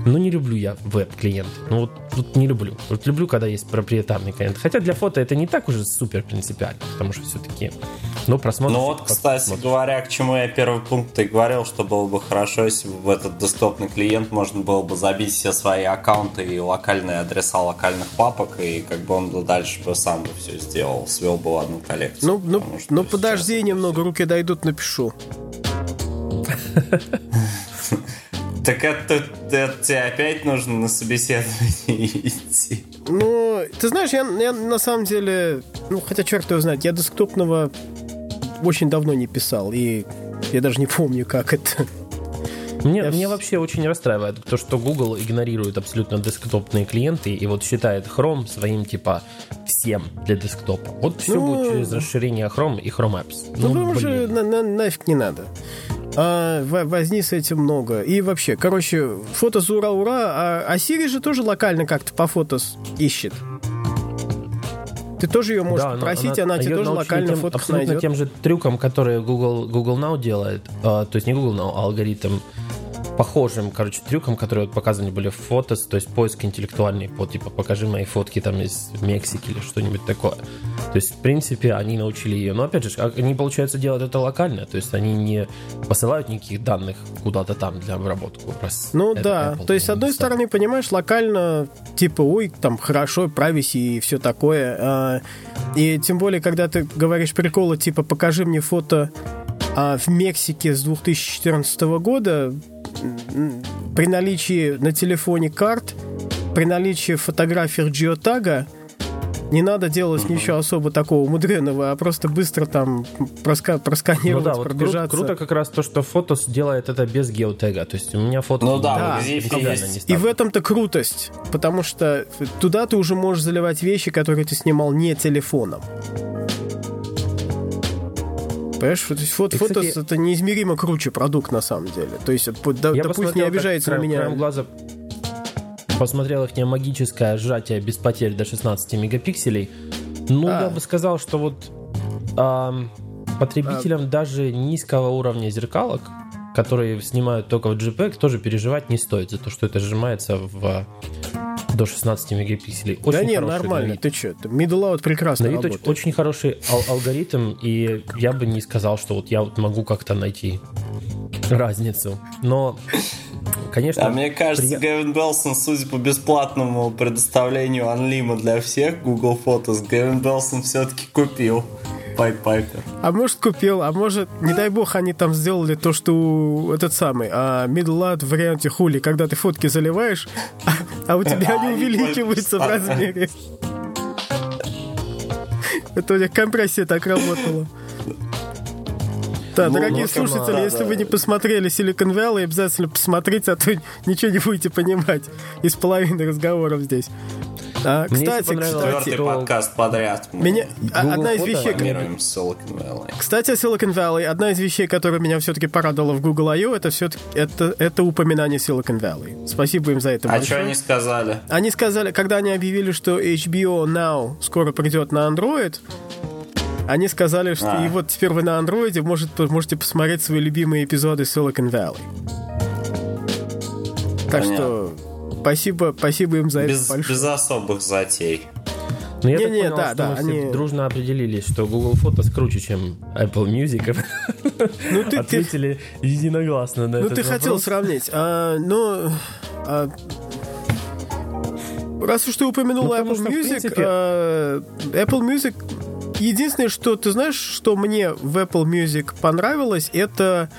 [SPEAKER 2] ну, не люблю я веб-клиент. Ну, вот, вот не люблю. Вот люблю, когда есть проприетарный клиент. Хотя для фото это не так уже супер принципиально, потому что все-таки, ну, просмотр...
[SPEAKER 3] Ну вот, кстати говоря, к чему я первый пункт и говорил, что было бы хорошо, если бы в этот десктопный клиент можно было бы забить все свои аккаунты и локальные адреса локальных папок, и как бы он бы дальше бы сам бы все сделал, свел бы в одну коллекцию.
[SPEAKER 1] Ну, ну,
[SPEAKER 3] что
[SPEAKER 1] ну
[SPEAKER 3] сейчас
[SPEAKER 1] подожди
[SPEAKER 3] это
[SPEAKER 1] немного, руки дойдут, напишу.
[SPEAKER 3] Так это, это тебе опять нужно на собеседование идти.
[SPEAKER 1] Ну, ты знаешь, я, я на самом деле, ну, хотя черт его знает, я десктопного очень давно не писал, и я даже не помню, как это.
[SPEAKER 2] Мне,
[SPEAKER 1] Я
[SPEAKER 2] мне вообще очень расстраивает то, что Google игнорирует абсолютно десктопные клиенты и вот считает Chrome своим типа всем для десктопа. Вот все
[SPEAKER 1] Ну,
[SPEAKER 2] будет через расширение Chrome и Chrome Apps.
[SPEAKER 1] Ну,
[SPEAKER 2] блин.
[SPEAKER 1] же на- на- нафиг не надо. А, во- возни с этим много. И вообще, короче, фото за ура-ура, а, а Siri же тоже локально как-то по фото с- ищет. Ты тоже ее можешь
[SPEAKER 2] Да, она-
[SPEAKER 1] попросить, она, тебе
[SPEAKER 2] её
[SPEAKER 1] тоже локально
[SPEAKER 2] тем-
[SPEAKER 1] фото
[SPEAKER 2] абсолютно
[SPEAKER 1] найдет.
[SPEAKER 2] тем же трюком, который Google, Google Now делает. А, то есть не Google Now, а алгоритм похожим, короче, трюком, которые вот показаны были в фотос, то есть поиск интеллектуальный по типа покажи мои фотки там из Мексики или что-нибудь такое. То есть, в принципе, они научили ее. Но опять же, а они, получается, делают это локально, то есть они не посылают никаких данных куда-то там для обработки. раз
[SPEAKER 1] Ну да,
[SPEAKER 2] Apple
[SPEAKER 1] то есть, с одной
[SPEAKER 2] ставит.
[SPEAKER 1] стороны, понимаешь, локально, типа, ой, там хорошо, privacy и все такое. а, и тем более, когда ты говоришь приколы, типа, покажи мне фото а, в Мексике с 2014 года, при наличии на телефоне карт, при наличии фотографий геотага, не надо делать ничего особо такого мудреного, а просто быстро там проска-
[SPEAKER 2] Ну
[SPEAKER 1] просканировать,
[SPEAKER 2] да, вот кру-
[SPEAKER 1] пробежаться.
[SPEAKER 2] круто как раз то, что фотос делает это без геотега. То есть у меня фото
[SPEAKER 3] Ну да,
[SPEAKER 1] Да,
[SPEAKER 3] есть.
[SPEAKER 2] не
[SPEAKER 1] И в этом-то крутость, потому что туда ты уже можешь заливать вещи, которые ты снимал не телефоном. Понимаешь, то есть фото,
[SPEAKER 2] И, кстати-
[SPEAKER 1] это неизмеримо круче продукт на самом деле. То есть, да,
[SPEAKER 2] Я
[SPEAKER 1] да пусть не
[SPEAKER 2] как
[SPEAKER 1] обижается на меня.
[SPEAKER 2] глаза посмотрел их магическое сжатие без потерь до 16 мегапикселей. Ну,
[SPEAKER 1] А.
[SPEAKER 2] я бы сказал, что вот ам, потребителям даже низкого уровня зеркалок, которые снимают только в JPEG, тоже переживать не стоит за то, что это сжимается в до 16 мегапикселей. Очень
[SPEAKER 1] да не,
[SPEAKER 2] хороший на
[SPEAKER 1] нормально,
[SPEAKER 2] вид.
[SPEAKER 1] ты что? Middle out прекрасно
[SPEAKER 2] На вид
[SPEAKER 1] работает.
[SPEAKER 2] очень, очень хороший ал- алгоритм, и я бы не сказал, что вот я вот могу как-то найти разницу. Но конечно...
[SPEAKER 3] А мне кажется,
[SPEAKER 2] при...
[SPEAKER 3] Гэвин Белсон, судя по бесплатному предоставлению Unlima для всех Google Photos, Гэвин Белсон все-таки купил Пайт Пайпер.
[SPEAKER 1] А может купил, а может, не дай бог, они там сделали то, что этот самый, а, Middle в варианте хули, когда ты фотки заливаешь, а, а у тебя они увеличиваются в размере. Это у них компрессия так работала. Да, ну, дорогие ну, слушатели, да, если да. вы не посмотрели Silicon Valley, обязательно посмотрите, а то ничего не будете понимать из половины разговоров здесь. А, кстати,
[SPEAKER 3] кстати, подкаст подряд.
[SPEAKER 1] Меня одна из вещей, Silicon Valley. Кстати, Silicon Valley. Одна из вещей, которая меня все-таки порадовала в Google I.O., это все это это упоминание Silicon Valley. Спасибо им за это.
[SPEAKER 3] А большое. что они сказали?
[SPEAKER 1] Они сказали, когда они объявили, что HBO Now скоро придет на Android, они сказали, что а. и вот теперь вы на андроиде может, можете посмотреть свои любимые эпизоды Silicon Valley. Так Понятно. что спасибо, спасибо им за
[SPEAKER 3] без,
[SPEAKER 1] это большое.
[SPEAKER 3] Без особых затей.
[SPEAKER 2] Ну, я не, так не, понял, да, что да, мы они... все дружно определились, что Google Photos круче, чем Apple Music. Ну, ты, Ответили ты... единогласно на
[SPEAKER 1] ну,
[SPEAKER 2] этот
[SPEAKER 1] ты
[SPEAKER 2] вопрос.
[SPEAKER 1] хотел сравнить. А, но... А, раз уж ты упомянул ну, Apple Music, принципе... а, Apple Music Единственное, что ты знаешь, что мне в Apple Music понравилось, это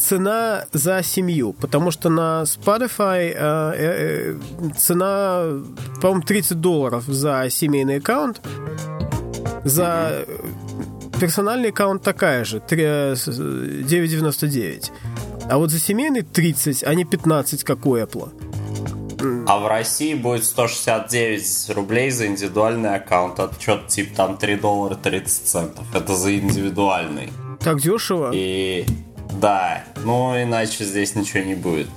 [SPEAKER 1] цена за семью, потому что на Spotify э, э, цена, по-моему, 30 долларов за семейный аккаунт, за персональный аккаунт такая же, 9,99. А вот за семейный 30, а не 15, как у Apple.
[SPEAKER 3] А в России будет 169 рублей за индивидуальный аккаунт. Это что-то типа там 3 доллара 30 центов. Это за индивидуальный.
[SPEAKER 1] Так дешево?
[SPEAKER 3] И да, ну иначе здесь ничего не будет.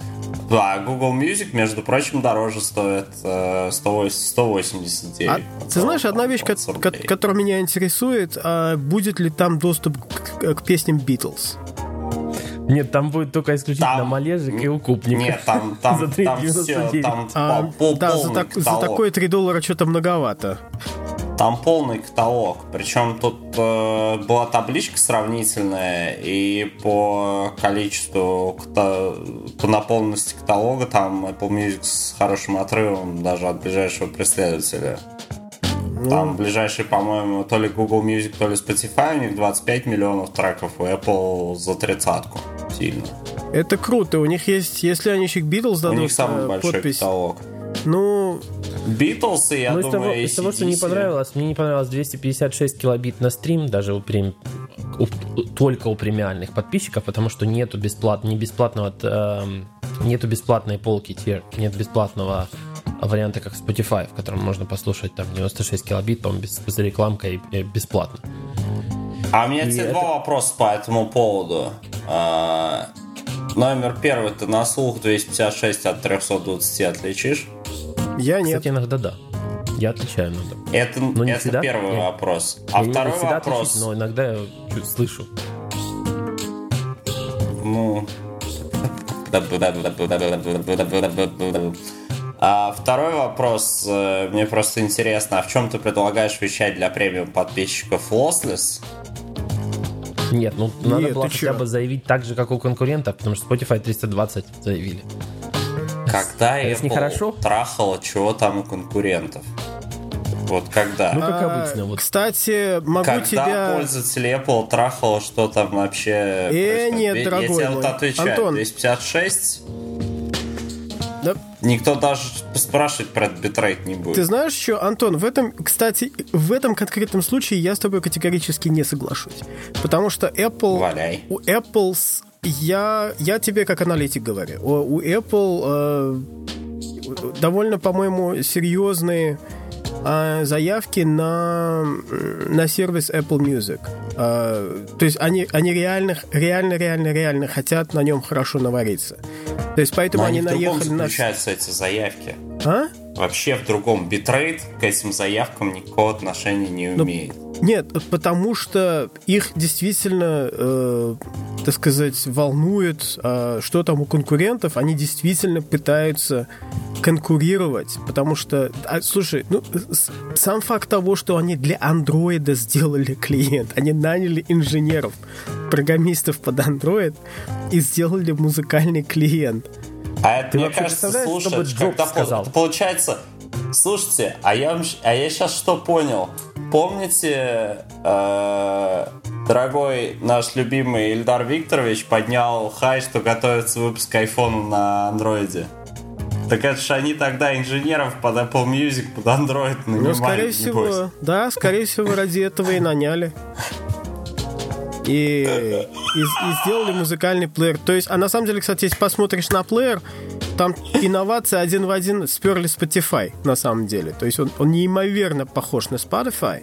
[SPEAKER 3] Да, Google Music, между прочим, дороже стоит э, 189.
[SPEAKER 1] А, ты знаешь, одна вещь, которая меня интересует, а будет ли там доступ к, к песням Beatles?
[SPEAKER 2] Нет, там будет только исключительно там... малежик и укупник.
[SPEAKER 3] Нет, там, там, за там все, там а,
[SPEAKER 1] пол, Да, за, так, за такое 3 доллара что-то многовато.
[SPEAKER 3] Там полный каталог. Причем тут э, была табличка сравнительная, и по количеству, по наполненности каталога там Apple Music с хорошим отрывом даже от ближайшего преследователя. Ну... Там ближайший, по-моему, то ли Google Music, то ли Spotify, у них 25 миллионов треков, у Apple за тридцатку сильно.
[SPEAKER 1] Это круто. У них есть, если они еще Beatles дадут
[SPEAKER 3] У них самый большой
[SPEAKER 1] подпись.
[SPEAKER 3] каталог.
[SPEAKER 1] Ну,
[SPEAKER 3] Битлз, я
[SPEAKER 2] ну,
[SPEAKER 3] думаю,
[SPEAKER 2] из того, из того, что не понравилось, мне не понравилось 256 килобит на стрим, даже у, прем... у, только у премиальных подписчиков, потому что нету бесплат... не бесплатного, э, нету бесплатной полки тир, нет бесплатного варианта, как Spotify, в котором можно послушать там 96 килобит, по-моему, без, без рекламкой бесплатно.
[SPEAKER 3] А у меня тебе это... два вопроса по этому поводу. А, номер первый, ты на слух 256 от 320 отличишь?
[SPEAKER 1] Я нет.
[SPEAKER 2] Кстати, иногда да. Я отличаю иногда.
[SPEAKER 3] Это, но не это всегда. первый я, вопрос. А я второй не вопрос... Отличить,
[SPEAKER 2] но иногда я чуть слышу.
[SPEAKER 3] Ну... А второй вопрос, э, мне просто интересно, а в чем ты предлагаешь вещать для премиум подписчиков Lossless?
[SPEAKER 2] Нет, ну надо Нет, было хотя чё? бы заявить так же, как у конкурентов, потому что Spotify 320 заявили.
[SPEAKER 3] Когда а Apple нехорошо? трахала чего там у конкурентов? Вот когда?
[SPEAKER 2] Ну, как обычно. Вот.
[SPEAKER 1] Кстати, могу
[SPEAKER 3] когда
[SPEAKER 1] тебя...
[SPEAKER 3] Когда пользователь Apple трахал, что там вообще
[SPEAKER 1] Э, нет, Я дорогой Я тебе
[SPEAKER 3] вот отвечаю. Антон. 256
[SPEAKER 1] да.
[SPEAKER 3] Никто даже спрашивать про этот битрейт не будет.
[SPEAKER 1] Ты знаешь что, Антон, в этом, кстати, в этом конкретном случае я с тобой категорически не соглашусь. Потому что Apple...
[SPEAKER 3] Валяй.
[SPEAKER 1] У Apple... Я, я тебе как аналитик говорю. У, Apple э, довольно, по-моему, серьезные э, заявки на, на сервис Apple Music. Э, то есть они, они реально, реально, реально, реально хотят на нем хорошо навариться. То есть поэтому
[SPEAKER 3] Но
[SPEAKER 1] они,
[SPEAKER 3] они
[SPEAKER 1] наехали
[SPEAKER 3] на... заключаются эти заявки.
[SPEAKER 1] А?
[SPEAKER 3] Вообще в другом битрейт к этим заявкам никакого отношения не ну, имеет.
[SPEAKER 1] Нет, потому что их действительно, э, так сказать, волнует, э, что там у конкурентов. Они действительно пытаются конкурировать, потому что, а, слушай, ну, сам факт того, что они для андроида сделали клиент, они наняли инженеров, программистов под Android и сделали музыкальный клиент.
[SPEAKER 3] А это, Ты мне кажется, слушай, когда сказал? получается... Слушайте, а я, а я сейчас что понял? Помните, э, дорогой наш любимый Ильдар Викторович поднял хай, что готовится выпуск айфона на андроиде? Так это же они тогда инженеров под Apple Music, под Android нанимали. Ну,
[SPEAKER 1] скорее всего, да, скорее всего, ради этого и наняли. И, и, и сделали музыкальный плеер. То есть, а на самом деле, кстати, если посмотришь на плеер, там инновации один в один сперли Spotify, на самом деле. То есть он, он неимоверно похож на Spotify.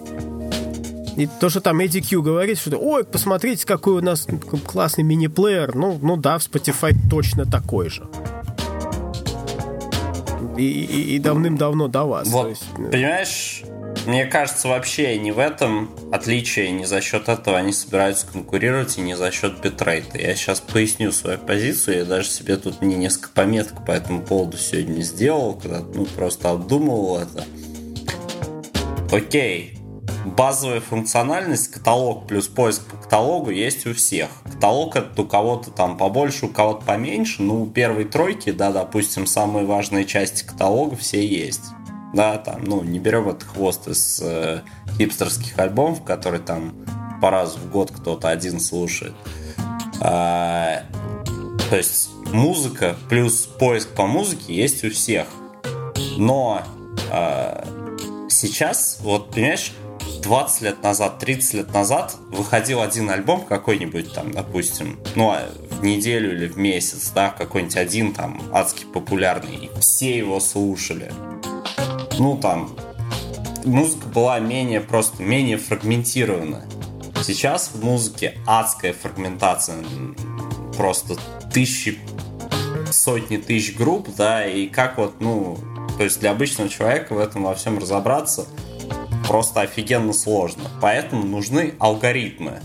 [SPEAKER 1] И то, что там Эдди Кью говорит, что ой, посмотрите, какой у нас классный мини-плеер. Ну, ну да, в Spotify точно такой же и, и, и давным-давно до вас.
[SPEAKER 3] Вот, есть... Э, понимаешь, мне кажется, вообще не в этом отличие, не за счет этого они собираются конкурировать и не за счет битрейта. Я сейчас поясню свою позицию, я даже себе тут не несколько пометок по этому поводу сегодня сделал, когда ну, просто обдумывал это. Окей, базовая функциональность, каталог плюс поиск по каталогу есть у всех. Каталог это у кого-то там побольше, у кого-то поменьше. Ну, у первой тройки, да, допустим, самые важные части каталога все есть. Да, там, ну, не берем этот хвост из э, хипстерских альбомов, которые там по разу в год кто-то один слушает. А, то есть музыка плюс поиск по музыке есть у всех. Но а, сейчас, вот, понимаешь, 20 лет назад, 30 лет назад выходил один альбом какой-нибудь там, допустим, ну, а в неделю или в месяц, да, какой-нибудь один там адски популярный, и все его слушали. Ну, там, музыка была менее просто, менее фрагментирована. Сейчас в музыке адская фрагментация, просто тысячи, сотни тысяч групп, да, и как вот, ну, то есть для обычного человека в этом во всем разобраться – просто офигенно сложно. Поэтому нужны алгоритмы.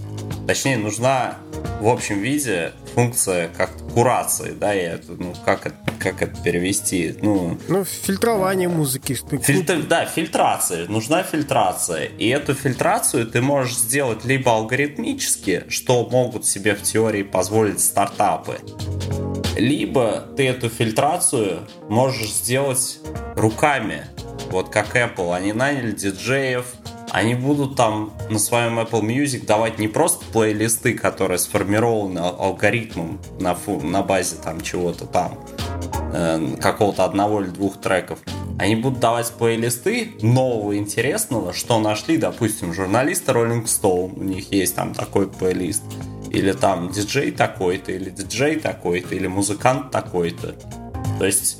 [SPEAKER 3] Точнее, нужна в общем виде функция как курации, да, я, ну, как это, как это перевести, ну...
[SPEAKER 1] Ну, фильтрование музыки.
[SPEAKER 3] Фильтр, да, фильтрация, нужна фильтрация, и эту фильтрацию ты можешь сделать либо алгоритмически, что могут себе в теории позволить стартапы, либо ты эту фильтрацию можешь сделать руками, вот как Apple, они наняли диджеев, они будут там на своем Apple Music давать не просто плейлисты, которые сформированы алгоритмом на, фу, на базе там чего-то там, э, какого-то одного или двух треков. Они будут давать плейлисты нового интересного, что нашли, допустим, журналисты Rolling Stone, у них есть там такой плейлист, или там диджей такой-то, или диджей такой-то, или музыкант такой-то. То есть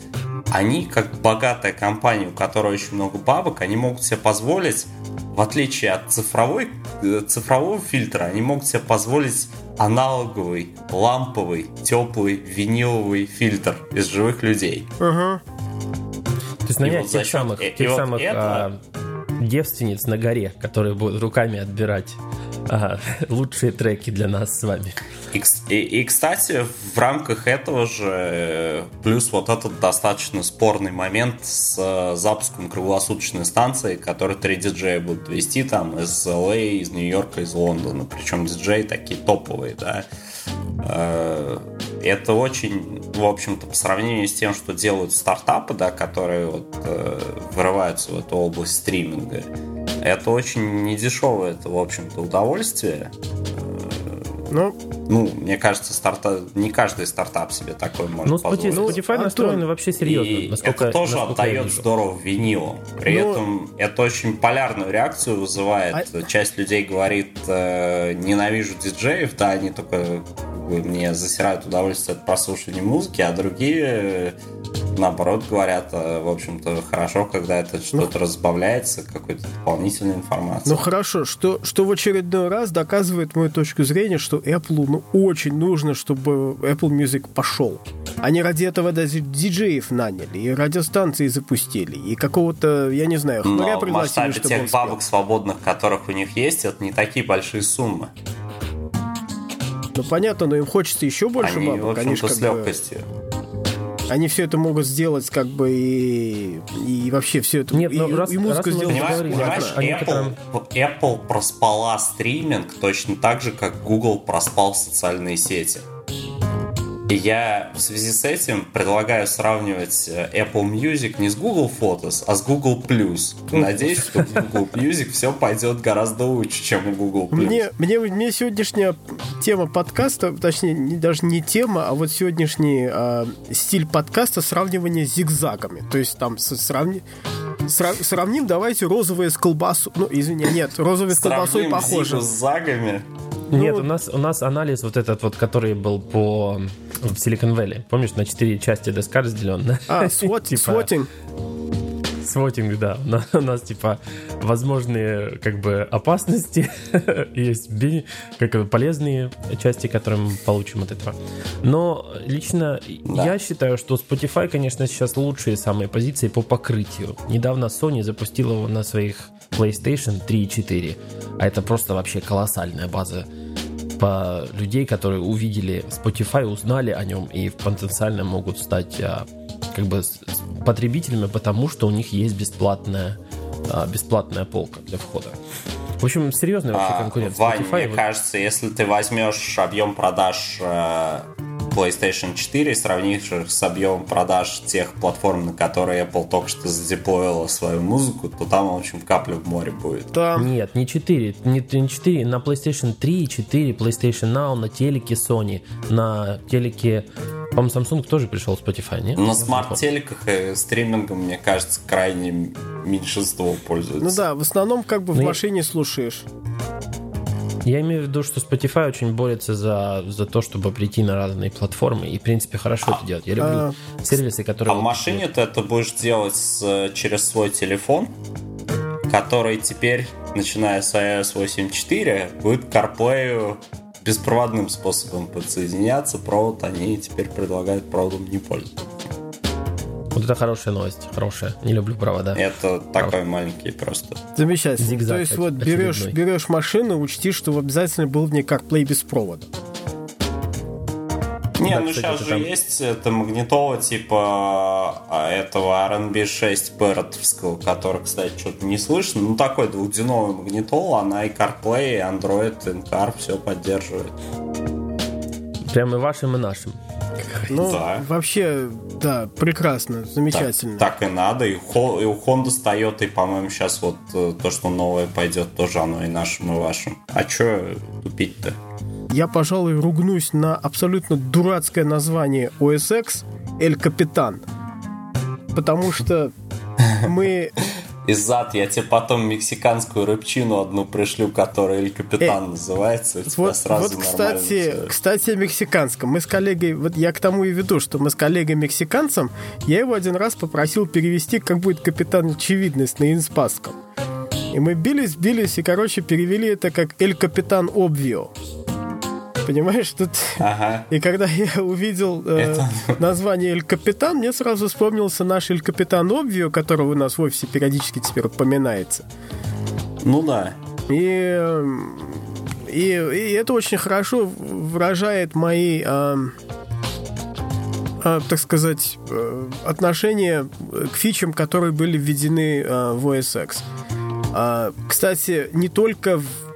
[SPEAKER 3] они, как богатая компания, у которой очень много бабок, они могут себе позволить, в отличие от цифровой, э, цифрового фильтра, они могут себе позволить аналоговый, ламповый, теплый, виниловый фильтр из живых людей.
[SPEAKER 2] Угу. То есть нанять тех самых, тех и самых вот это... а, девственниц на горе, которые будут руками отбирать а, лучшие треки для нас с вами.
[SPEAKER 3] И, и, и, кстати, в рамках этого же плюс вот этот достаточно спорный момент с э, запуском круглосуточной станции, которую три диджея будут вести там из LA, а, из Нью-Йорка, из Лондона. Причем диджеи такие топовые, да. Э, это очень, в общем-то, по сравнению с тем, что делают стартапы, да, которые вот, э, вырываются в эту область стриминга, это очень недешевое, это, в общем-то, удовольствие. Ну, ну, мне кажется, стартап, не каждый стартап себе такой может ну, позволить.
[SPEAKER 2] Ну, Spotify настроен вообще серьезно.
[SPEAKER 3] И насколько, это тоже насколько отдает здорово винилу. При ну, этом это очень полярную реакцию вызывает. А... Часть людей говорит, э, ненавижу диджеев, да, они только мне засирают удовольствие от прослушивания музыки, а другие наоборот говорят, э, в общем-то, хорошо, когда это ну, что-то ну, разбавляется, какой-то дополнительной информацией.
[SPEAKER 1] Ну хорошо, что, что в очередной раз доказывает мою точку зрения, что Apple ну, очень нужно, чтобы Apple Music пошел. Они ради этого даже диджеев наняли, и радиостанции запустили, и какого-то, я не знаю,
[SPEAKER 3] хмыря пригласили, масштабе тех бабок свободных, которых у них есть, это не такие большие суммы.
[SPEAKER 1] Ну понятно, но им хочется еще больше
[SPEAKER 3] Они,
[SPEAKER 1] бабок.
[SPEAKER 3] В общем-то, Они с легкостью. Бы
[SPEAKER 1] они все это могут сделать, как бы и, и вообще все это.
[SPEAKER 2] Нет,
[SPEAKER 1] и,
[SPEAKER 2] раз,
[SPEAKER 1] и музыку
[SPEAKER 2] раз
[SPEAKER 1] сделать.
[SPEAKER 3] Понимаешь, понимаешь Apple, некоторым... Apple проспала стриминг точно так же, как Google проспал социальные сети. Я в связи с этим предлагаю сравнивать э, Apple Music не с Google Photos, а с Google Plus. Надеюсь, что в Google Music все пойдет гораздо лучше, чем у Google Plus.
[SPEAKER 1] Мне, мне, мне сегодняшняя тема подкаста, точнее, не, даже не тема, а вот сегодняшний э, стиль подкаста сравнивание с зигзагами. То есть там сравни, срав, сравним, давайте розовые с колбасой. Ну, извини, нет, розовые с колбасой похожи.
[SPEAKER 3] с загами.
[SPEAKER 2] Нет, ну, у нас, у нас анализ вот этот вот, который был по в Silicon Valley. Помнишь, на четыре части доска разделен?
[SPEAKER 1] А, свот, типа, свотинг.
[SPEAKER 2] Свотинг, да. У нас, типа, возможные, как бы, опасности. Есть как полезные части, которые мы получим от этого. Но лично да. я считаю, что Spotify, конечно, сейчас лучшие самые позиции по покрытию. Недавно Sony запустила его на своих PlayStation 3 и 4. А это просто вообще колоссальная база по людей, которые увидели Spotify, узнали о нем и потенциально могут стать а, как бы потребителями, потому что у них есть бесплатная, а, бесплатная полка для входа. В общем, серьезный вообще конкурент.
[SPEAKER 3] А, Вань, мне вот... кажется, если ты возьмешь объем продаж э, PlayStation 4 и сравнишь их с объемом продаж тех платформ, на которые Apple только что задеплоила свою музыку, то там, в общем, капля в море будет.
[SPEAKER 2] Там... Нет, не 4. Не, не 4. На PlayStation 3, 4, PlayStation Now, на телеке Sony, на телеке по-моему, Samsung тоже пришел в Spotify, не?
[SPEAKER 3] На смарт-телеках и стримингом, мне кажется, крайне меньшинство пользуется.
[SPEAKER 1] Ну да, в основном как бы в ну, машине слушаешь.
[SPEAKER 2] Я имею в виду, что Spotify очень борется за, за то, чтобы прийти на разные платформы, и, в принципе, хорошо это делать. Я люблю а, сервисы, которые...
[SPEAKER 3] А в машине ты это будешь делать с, через свой телефон, который теперь, начиная с iOS 8.4, будет CarPlay беспроводным способом подсоединяться. Провод они теперь предлагают проводом не пользоваться.
[SPEAKER 2] Вот это хорошая новость, хорошая. Не люблю провода.
[SPEAKER 3] Это Прав... такой маленький просто.
[SPEAKER 1] Замечательно. Зигзаг То есть вот берешь, берешь машину, учти, что обязательно был в ней CarPlay без провода.
[SPEAKER 3] Не, да, ну кстати, сейчас же там... есть это магнитола типа а, этого R&B 6 Barrettовского, который, кстати, что-то не слышно. Ну, такой двухдюймовый магнитол, она и CarPlay, и Android, и NCAR все поддерживает.
[SPEAKER 2] Прямо и вашим, и нашим.
[SPEAKER 1] Ну, да. вообще, да, прекрасно, замечательно.
[SPEAKER 3] Так, так и надо. И, и у Honda с Toyota, по-моему, сейчас вот э, то, что новое пойдет, тоже оно и нашим, и вашим. А что тупить-то?
[SPEAKER 1] Я, пожалуй, ругнусь на абсолютно дурацкое название OSX «Эль Капитан». Потому что мы
[SPEAKER 3] из зад я тебе потом мексиканскую рыбчину одну пришлю, которая Эль Капитан э, называется.
[SPEAKER 1] Вот, сразу вот кстати, кстати, о мексиканском. Мы с коллегой, вот я к тому и веду, что мы с коллегой мексиканцем, я его один раз попросил перевести, как будет капитан очевидность на инспасском. И мы бились, бились, и, короче, перевели это как Эль Капитан Обвио. Понимаешь, тут... Ага. И когда я увидел э, название Эль Капитан, мне сразу вспомнился наш Эль Капитан Обвио, которого у нас в офисе периодически теперь упоминается.
[SPEAKER 3] Ну да.
[SPEAKER 1] И, и, и это очень хорошо выражает мои, э, э, так сказать, э, отношения к фичам, которые были введены э, в OS X. Э, кстати, не только в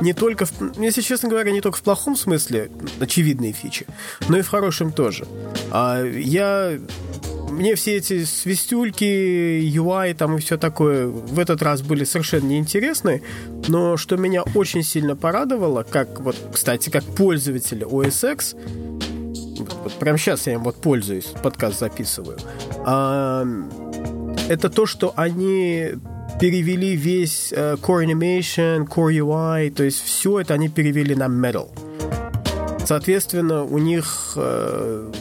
[SPEAKER 1] не только, в, если честно говоря, не только в плохом смысле очевидные фичи, но и в хорошем тоже. А я мне все эти свистюльки, UI там и все такое в этот раз были совершенно неинтересны, но что меня очень сильно порадовало, как вот, кстати, как пользователь OS X, вот, вот прямо сейчас я им вот пользуюсь, подкаст записываю, а, это то, что они перевели весь uh, Core Animation, Core UI, то есть все это они перевели на Metal. Соответственно, у них uh,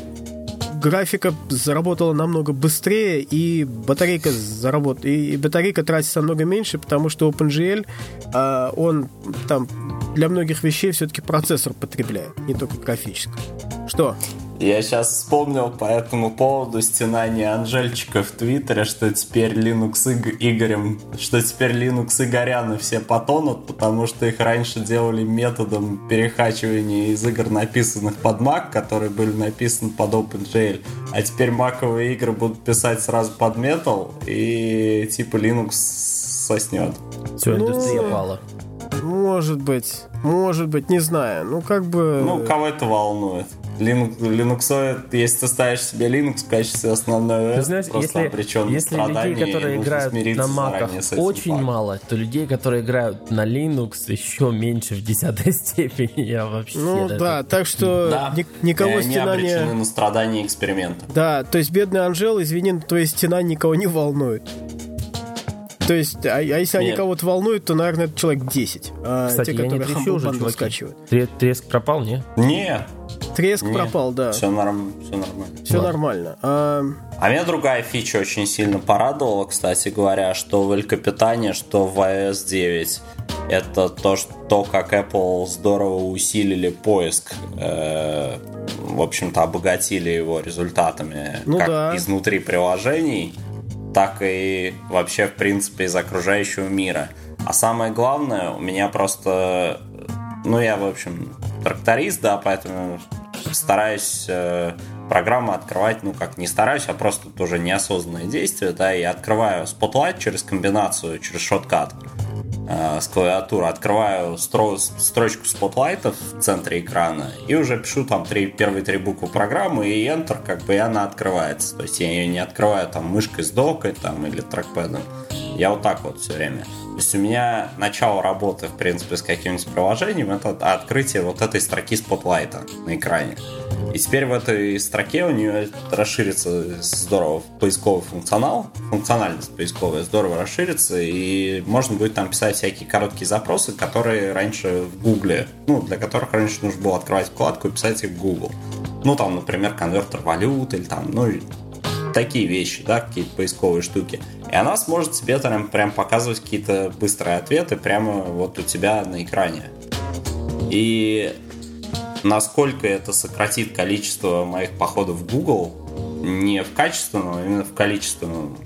[SPEAKER 1] графика заработала намного быстрее, и батарейка заработ... и батарейка тратится намного меньше, потому что OpenGL, uh, он там для многих вещей все-таки процессор потребляет, не только графический. Что?
[SPEAKER 3] Я сейчас вспомнил по этому поводу стенание Анжельчика в Твиттере, что теперь Linux Иг- Игорем, что теперь Linux Игоряны все потонут, потому что их раньше делали методом перехачивания из игр, написанных под Mac, которые были написаны под OpenGL, а теперь маковые игры будут писать сразу под Metal, и типа Linux соснет.
[SPEAKER 2] Все, индустрия ну, пала.
[SPEAKER 1] Ну, может быть, может быть, не знаю. Ну, как бы...
[SPEAKER 3] Ну, кого это волнует? Linux, Linux, если ты ставишь себе Linux в качестве основной
[SPEAKER 2] ты знаешь, если, если людей, которые играют на Mac, очень фактом. мало, то людей, которые играют на Linux, еще меньше в десятой степени. Я вообще
[SPEAKER 1] Ну даже... да, так что да. ни, никого
[SPEAKER 3] Они
[SPEAKER 1] стена
[SPEAKER 3] не... на страдания эксперимента.
[SPEAKER 1] Да, то есть бедный Анжел, извини, твоя стена никого не волнует. То есть, а, а если Нет. они кого-то волнуют, то, наверное, это человек 10.
[SPEAKER 2] А Кстати, те, я не трещу уже, чуваки. Скачивают. Треск пропал, не?
[SPEAKER 3] Не.
[SPEAKER 1] Треск не. пропал, да.
[SPEAKER 3] Все, норм... все нормально.
[SPEAKER 1] Все Ладно. нормально. А...
[SPEAKER 3] а меня другая фича очень сильно порадовала, кстати говоря, что в Эль что в iOS 9 это то, что, как Apple здорово усилили поиск, э, в общем-то, обогатили его результатами ну как да. изнутри приложений так и вообще, в принципе, из окружающего мира. А самое главное, у меня просто... Ну, я, в общем, тракторист, да, поэтому стараюсь э, программу открывать, ну, как не стараюсь, а просто тоже неосознанное действие, да, и открываю Spotlight через комбинацию, через shortcut э, с клавиатуры, открываю стро строчку Spotlight ов в центре экрана и уже пишу там три, первые три буквы программы и Enter, как бы и она открывается. То есть я ее не открываю там мышкой с докой там или трекпадом. Я вот так вот все время. То есть у меня начало работы, в принципе, с каким-нибудь приложением, это открытие вот этой строки спотлайта на экране. И теперь в этой строке у нее расширится здорово поисковый функционал, функциональность поисковая здорово расширится, и можно будет там писать всякие короткие запросы, которые раньше в Гугле, ну, для которых раньше нужно было открывать вкладку и писать их в Google. Ну, там, например, конвертер валют или там, ну, такие вещи, да, какие-то поисковые штуки. И она сможет тебе там прям показывать какие-то быстрые ответы прямо вот у тебя на экране. И насколько это сократит количество моих походов в Google, не в качественном, а именно в количественном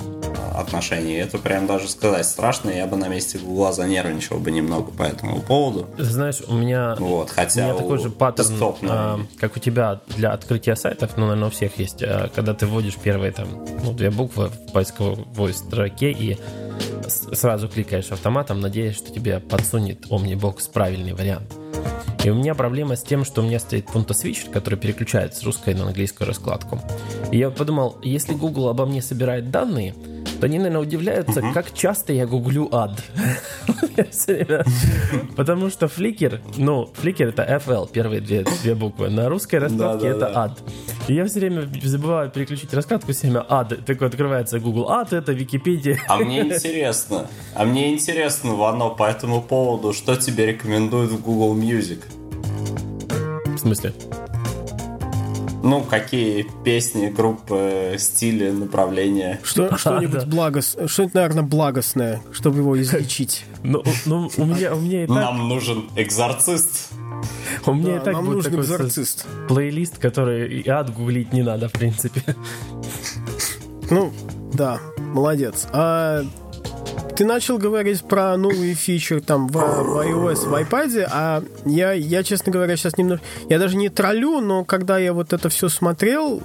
[SPEAKER 3] отношении. Это прям даже сказать страшно, я бы на месте Гугла занервничал бы немного по этому поводу.
[SPEAKER 2] Знаешь, у меня,
[SPEAKER 3] вот, хотя
[SPEAKER 2] у меня такой же паттерн, а, как у тебя для открытия сайтов, ну, наверное, у всех есть, а, когда ты вводишь первые там, ну, две буквы в поисковой строке и сразу кликаешь автоматом, надеясь, что тебе подсунет Omnibox правильный вариант. И у меня проблема с тем, что у меня стоит пункта switcher, который переключает с русской на английскую раскладку. И я подумал, если Google обо мне собирает данные, то они, наверное, удивляются, uh-huh. как часто я гуглю ад. Потому что Flickr, ну, Flickr это FL, первые две, две буквы. На русской раскладке это ад. И я все время забываю переключить раскладку, все время ад. Такой открывается Google ад, это Википедия.
[SPEAKER 3] А мне интересно, а мне интересно, Вано, по этому поводу, что тебе рекомендуют в Google Music?
[SPEAKER 2] В смысле?
[SPEAKER 3] Ну, какие песни, группы, стили, направления.
[SPEAKER 1] Что, что-нибудь да. благос... Что-нибудь, наверное, благостное, чтобы его излечить.
[SPEAKER 2] Ну, ну у меня, у меня и так...
[SPEAKER 3] Нам нужен экзорцист.
[SPEAKER 2] У меня да, и так нам будет нужен экзорцист. плейлист, который и ад гуглить не надо, в принципе.
[SPEAKER 1] Ну, да, молодец. А ты начал говорить про новые фичи там в, в iOS, в iPad, а я, я, честно говоря, сейчас немного... Я даже не троллю, но когда я вот это все смотрел,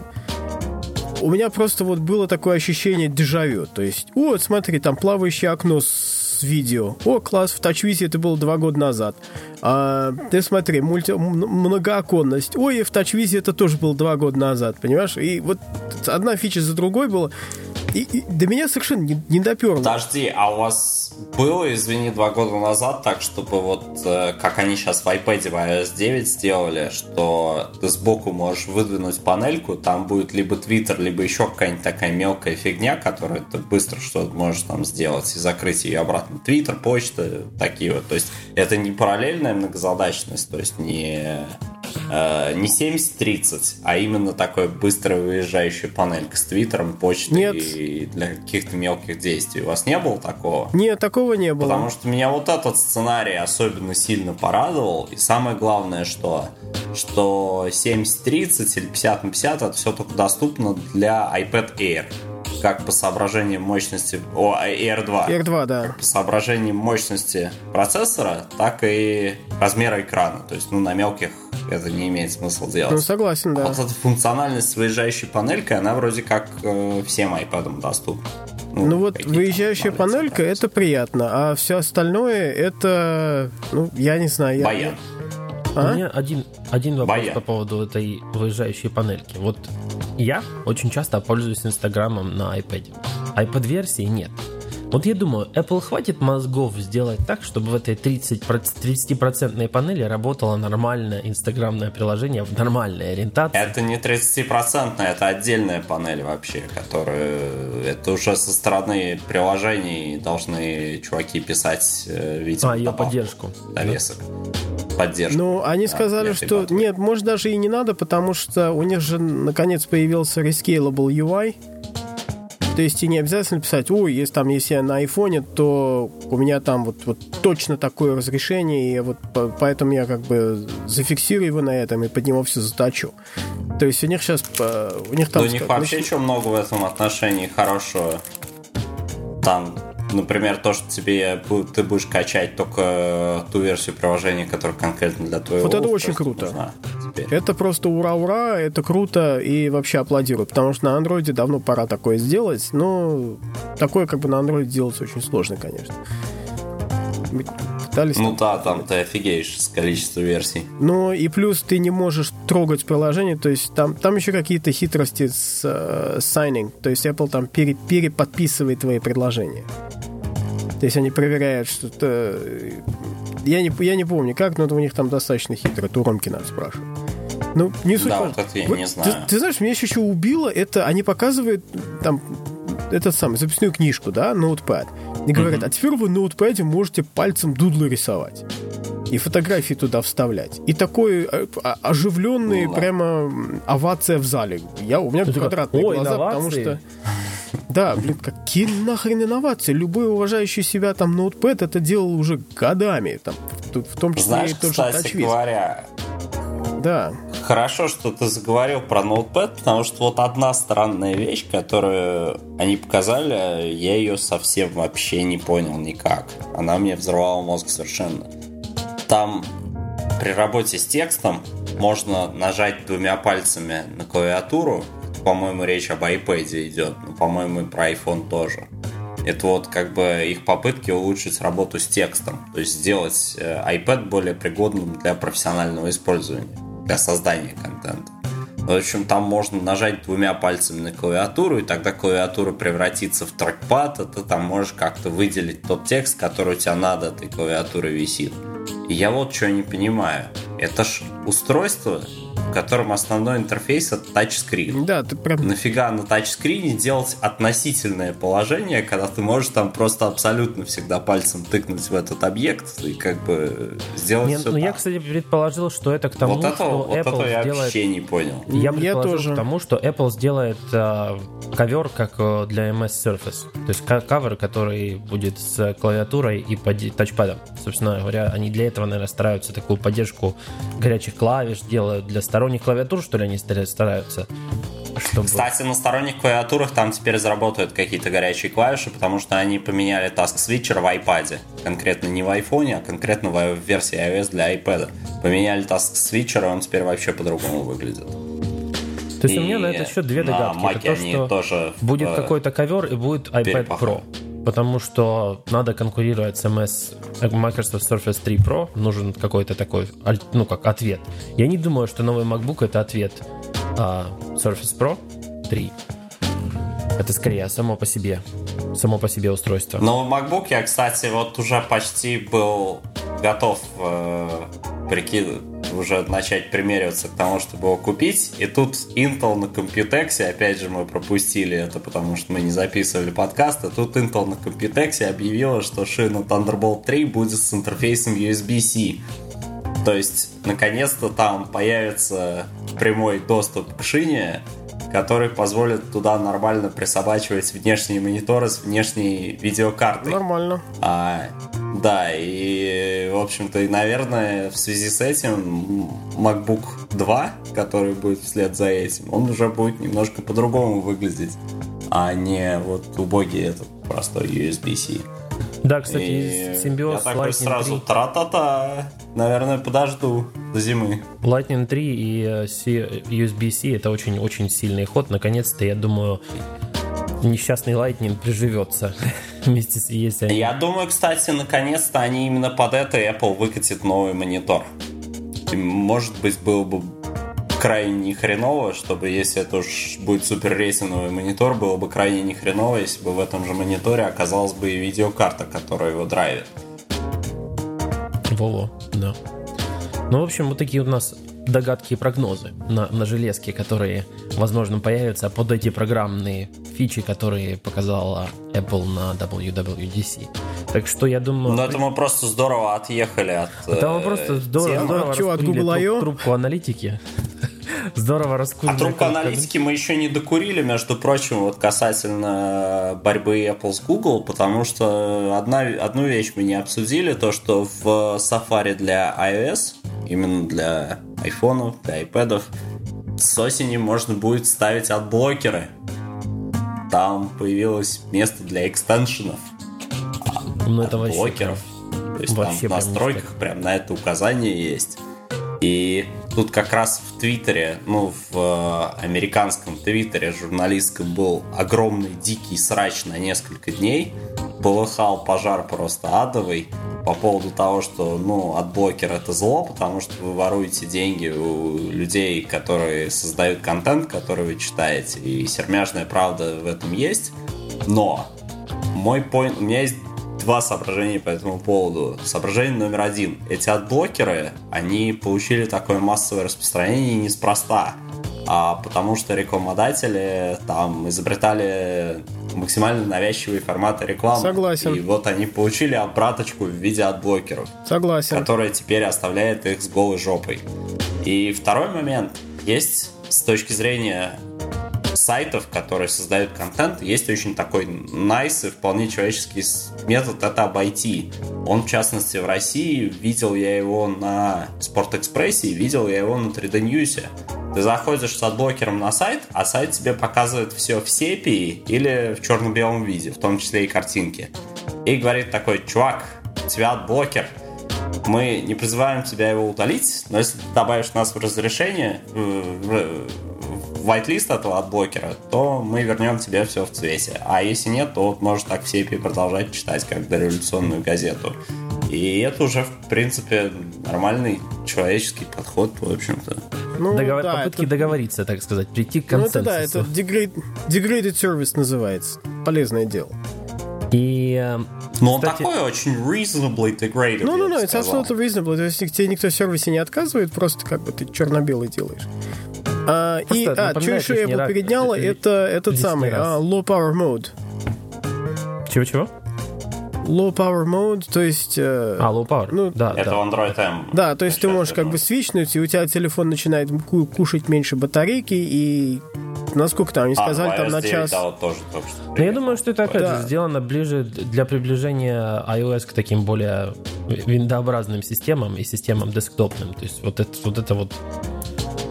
[SPEAKER 1] у меня просто вот было такое ощущение дежавю. То есть, вот, смотри, там плавающее окно с видео. О, класс, в TouchWiz это было два года назад. А, ты смотри, мульти... многооконность. Ой, в TouchWiz это тоже было два года назад, понимаешь? И вот одна фича за другой была. И, и до меня совершенно не, не доперло.
[SPEAKER 3] Подожди, а у вас было, извини, два года назад так, чтобы вот э, как они сейчас в iPad в iOS 9 сделали, что ты сбоку можешь выдвинуть панельку, там будет либо Twitter, либо еще какая-нибудь такая мелкая фигня, которую ты быстро что-то можешь там сделать и закрыть ее обратно. Twitter, почта, такие вот. То есть это не параллельная многозадачность, то есть не э, не 70-30, а именно такой быстро выезжающая панелька с твиттером, почтой
[SPEAKER 1] Нет.
[SPEAKER 3] и для каких-то мелких действий. У вас не было такого?
[SPEAKER 1] Нет, такого не было.
[SPEAKER 3] Потому что меня вот этот сценарий особенно сильно порадовал. И самое главное, что, что 70-30 или 50 на 50 это все только доступно для iPad Air как по соображениям мощности... О, Air 2.
[SPEAKER 1] Air 2, да.
[SPEAKER 3] Как по соображениям мощности процессора, так и размера экрана. То есть, ну, на мелких это не имеет смысла делать. Ну,
[SPEAKER 1] согласен, да.
[SPEAKER 3] Вот эта функциональность с выезжающей панелькой, она вроде как э, всем iPad доступна.
[SPEAKER 1] Ну, ну вот выезжающая панелька это приятно, а все остальное это, ну, я не знаю. Я...
[SPEAKER 3] Баян.
[SPEAKER 2] А? У меня один, один вопрос Баян. по поводу этой выезжающей панельки. Вот я очень часто пользуюсь Инстаграмом на iPad. iPad-версии нет. Вот я думаю, Apple хватит мозгов сделать так, чтобы в этой 30, 30% панели работало нормальное инстаграмное приложение в нормальной ориентации.
[SPEAKER 3] Это не 30%, это отдельная панель вообще, которая... Это уже со стороны приложений должны чуваки писать, э, видимо,
[SPEAKER 2] А, ее поддержку.
[SPEAKER 3] Довесок. Поддержку.
[SPEAKER 1] Ну, они да, сказали, что... Нет, может, даже и не надо, потому что у них же, наконец, появился Rescalable UI, то есть и не обязательно писать, ой, если там, если я на айфоне, то у меня там вот, вот точно такое разрешение, и вот поэтому я как бы зафиксирую его на этом и под него все заточу. То есть у них сейчас... У них там...
[SPEAKER 3] Да у них вообще еще много в этом отношении хорошего. Там Например, то, что тебе ты будешь качать только ту версию приложения, которая конкретно для твоего
[SPEAKER 1] Вот это очень круто. Это просто ура-ура, это круто и вообще аплодирую, потому что на андроиде давно пора такое сделать, но такое как бы на андроиде делать очень сложно, конечно.
[SPEAKER 3] Пытались... Ну да, там ты офигеешь с количеством версий.
[SPEAKER 1] Ну и плюс ты не можешь трогать приложение, то есть там, там еще какие-то хитрости с uh, signing, то есть Apple там пере, переподписывает твои предложения. То есть они проверяют что-то... Я не, я не помню как, но это у них там достаточно хитро. Это у Ромки надо спрашивать. Ну, не суть.
[SPEAKER 3] Да, вот это я вот, не знаю.
[SPEAKER 1] Ты, ты знаешь, меня еще что убило, это они показывают там этот самый записную книжку, да, ноутпад. И говорят, mm-hmm. а теперь вы на ноутпаде можете пальцем дудлы рисовать. И фотографии туда вставлять. И такой э, а, оживленный ну, да. прямо овация в зале. Я, у меня квадратные глаза, инновации. потому что... Да, блин, какие нахрен инновации? Любой уважающий себя там ноутпэд это делал уже годами. Там, в, том числе
[SPEAKER 3] Знаешь,
[SPEAKER 1] и тот
[SPEAKER 3] кстати
[SPEAKER 1] же
[SPEAKER 3] говоря,
[SPEAKER 1] да.
[SPEAKER 3] Хорошо, что ты заговорил про ноутпэд, потому что вот одна странная вещь, которую они показали, я ее совсем вообще не понял никак. Она мне взорвала мозг совершенно. Там при работе с текстом можно нажать двумя пальцами на клавиатуру по-моему, речь об iPad идет, но, по-моему, и про iPhone тоже. Это вот как бы их попытки улучшить работу с текстом, то есть сделать э, iPad более пригодным для профессионального использования, для создания контента. В общем, там можно нажать двумя пальцами на клавиатуру, и тогда клавиатура превратится в трекпад, и ты там можешь как-то выделить тот текст, который у тебя над этой клавиатурой висит. И я вот что не понимаю. Это ж устройство, в котором основной интерфейс это тачскрин.
[SPEAKER 1] Да, ты прям...
[SPEAKER 3] Нафига на тачскрине делать относительное положение, когда ты можешь там просто абсолютно всегда пальцем тыкнуть в этот объект и как бы сделать Нет, все
[SPEAKER 2] Ну,
[SPEAKER 3] так.
[SPEAKER 2] я, кстати, предположил, что это к тому,
[SPEAKER 3] вот это,
[SPEAKER 2] что
[SPEAKER 3] вот
[SPEAKER 2] Apple
[SPEAKER 3] это я
[SPEAKER 2] сделает...
[SPEAKER 3] вообще не понял.
[SPEAKER 2] Я предположил я тоже. к тому, что Apple сделает э, ковер как э, для MS Surface. То есть кавер, который будет с клавиатурой и тачпадом. Собственно говоря, они для этого, наверное, стараются такую поддержку горячих клавиш делают для сторонних клавиатур, что ли, они стараются?
[SPEAKER 3] Чтобы... Кстати, на сторонних клавиатурах там теперь заработают какие-то горячие клавиши, потому что они поменяли Task Switcher в iPad. Конкретно не в iPhone, а конкретно в версии iOS для iPad. Поменяли Task Switcher, и он теперь вообще по-другому выглядит.
[SPEAKER 2] То есть и у меня на этот счет две догадки.
[SPEAKER 3] На Это то, что
[SPEAKER 2] тоже будет какой-то ковер и будет iPad перепаха. Pro потому что надо конкурировать с MS Microsoft Surface 3 Pro, нужен какой-то такой, ну, как ответ. Я не думаю, что новый MacBook это ответ а Surface Pro 3. Это скорее само по себе, само по себе устройство.
[SPEAKER 3] Новый MacBook я, кстати, вот уже почти был готов э, прикидывать уже начать примериваться к тому, чтобы его купить. И тут Intel на Computex, опять же мы пропустили это, потому что мы не записывали подкаст, тут Intel на Computex объявила, что шина Thunderbolt 3 будет с интерфейсом USB-C. То есть, наконец-то там появится прямой доступ к шине, который позволит туда нормально присобачивать внешние мониторы с внешней видеокартой.
[SPEAKER 1] Нормально.
[SPEAKER 3] А, да, и, в общем-то, и, наверное, в связи с этим MacBook 2, который будет вслед за этим, он уже будет немножко по-другому выглядеть, а не вот убогий этот простой USB-C.
[SPEAKER 2] Да, кстати, и симбиоз
[SPEAKER 3] я такой Lightning сразу 3. тра-та-та. Наверное, подожду до зимы.
[SPEAKER 2] Lightning 3 и USB-C это очень-очень сильный ход. Наконец-то, я думаю, несчастный Lightning приживется вместе с если
[SPEAKER 3] Я думаю, кстати, наконец-то они именно под это Apple выкатит новый монитор. И, может быть, было бы крайне не хреново, чтобы если это уж будет супер рейсинговый монитор, было бы крайне не хреново, если бы в этом же мониторе оказалась бы и видеокарта, которая его драйвит.
[SPEAKER 2] Во-во, да. Ну, в общем, вот такие у нас догадки и прогнозы на, на железке, которые, возможно, появятся под эти программные фичи, которые показала Apple на WWDC. Так что я думаю...
[SPEAKER 3] Ну, это мы просто здорово отъехали от
[SPEAKER 2] Это мы просто
[SPEAKER 3] э,
[SPEAKER 2] здорово, здорово
[SPEAKER 1] А чё, от Google
[SPEAKER 2] труб- трубку аналитики. Здорово раскурили.
[SPEAKER 3] А трубку аналитики мы еще не докурили, между прочим, вот касательно борьбы Apple с Google, потому что одна, одну вещь мы не обсудили, то, что в Safari для iOS, именно для айфонов, для iPad, с осени можно будет ставить adblocker ы. Там появилось место для extension ов,
[SPEAKER 2] Ну, это вообще...
[SPEAKER 3] блокеров. То есть
[SPEAKER 2] Вообще
[SPEAKER 3] там в настройках прям на это указание есть. И тут как раз в Твиттере, ну, в э, американском Твиттере журналистском был огромный дикий срач на несколько дней. Полыхал пожар просто адовый по поводу того, что, ну, adblocker это зло, потому что вы воруете деньги у людей, которые создают контент, который вы читаете, и сермяжная правда в этом есть. Но мой point, у меня есть два соображения по этому поводу. Соображение номер один. Эти adblocker ы, они получили такое массовое распространение неспроста. А потому что рекламодатели там изобретали максимально навязчивые форматы рекламы.
[SPEAKER 1] Согласен.
[SPEAKER 3] И вот они получили обраточку в виде адблокеров
[SPEAKER 1] Согласен.
[SPEAKER 3] которая теперь оставляет их с голой жопой. И второй момент. Есть с точки зрения сайтов, которые создают контент, есть очень такой nice и вполне человеческий метод это обойти. Он, в частности, в России, видел я его на Спортэкспрессе, и видел я его на 3D News. Ты заходишь с адблокером на сайт, а сайт тебе показывает все в сепии или в черно-белом виде, в том числе и картинки. И говорит такой, чувак, у тебя адблокер, мы не призываем тебя его удалить, но если ты добавишь нас в разрешение, в- в whitelist этого адблокера, то мы вернем тебе все в цвете. А если нет, то вот можешь так в сепии продолжать читать, как дореволюционную газету. И это уже, в принципе, нормальный человеческий подход, в общем-то.
[SPEAKER 1] Ну,
[SPEAKER 2] Договор-
[SPEAKER 1] да,
[SPEAKER 2] Попытки
[SPEAKER 1] это-
[SPEAKER 2] договориться, так сказать, прийти к
[SPEAKER 1] Ну, это
[SPEAKER 2] консенсусу.
[SPEAKER 1] да, это degrade- degraded service называется. Полезное дело.
[SPEAKER 2] И
[SPEAKER 3] Но он такой очень reasonably degraded,
[SPEAKER 1] Ну, ну, ну, это absolutely reasonable. То есть тебе никто в сервисе не отказывает, просто как бы ты черно-белый делаешь. А, и, а, что еще Apple
[SPEAKER 2] раз-
[SPEAKER 1] передняла, это этот самый а, low power mode.
[SPEAKER 2] чего-чего?
[SPEAKER 1] Low power mode, то есть... э,
[SPEAKER 2] А, low power.
[SPEAKER 1] Ну,
[SPEAKER 2] да,
[SPEAKER 3] Это
[SPEAKER 2] да.
[SPEAKER 3] Android M.
[SPEAKER 1] Да, то есть ты можешь
[SPEAKER 3] я
[SPEAKER 1] как бы свичнуть, и у тебя телефон начинает ку- кушать меньше батарейки, и насколько там, они
[SPEAKER 3] А,
[SPEAKER 1] сказали,
[SPEAKER 3] в
[SPEAKER 1] там на
[SPEAKER 3] 9,
[SPEAKER 1] час...
[SPEAKER 3] да, вот тоже только что.
[SPEAKER 2] Но я думаю, что это опять
[SPEAKER 1] Да.
[SPEAKER 2] же сделано ближе для приближения iOS к таким более виндообразным системам и системам десктопным. То есть вот это вот, это вот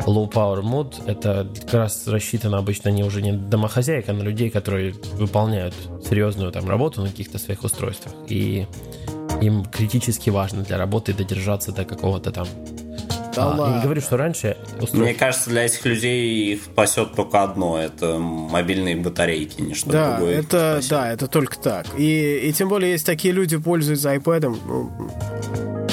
[SPEAKER 2] low power мод, это как раз рассчитано обычно не уже не на домохозяек, а на людей, которые выполняют серьезную там работу на каких-то своих устройствах. И им критически важно для работы додержаться до какого-то там...
[SPEAKER 1] Да
[SPEAKER 2] А, я
[SPEAKER 1] ладно.
[SPEAKER 2] не говорю, что раньше устройство
[SPEAKER 3] Мне кажется, для этих людей их спасет только одно. Это мобильные батарейки, ничто
[SPEAKER 1] Да,
[SPEAKER 3] другое.
[SPEAKER 1] это, да, это только так. И, и тем более, если такие люди пользуются iPad, ну,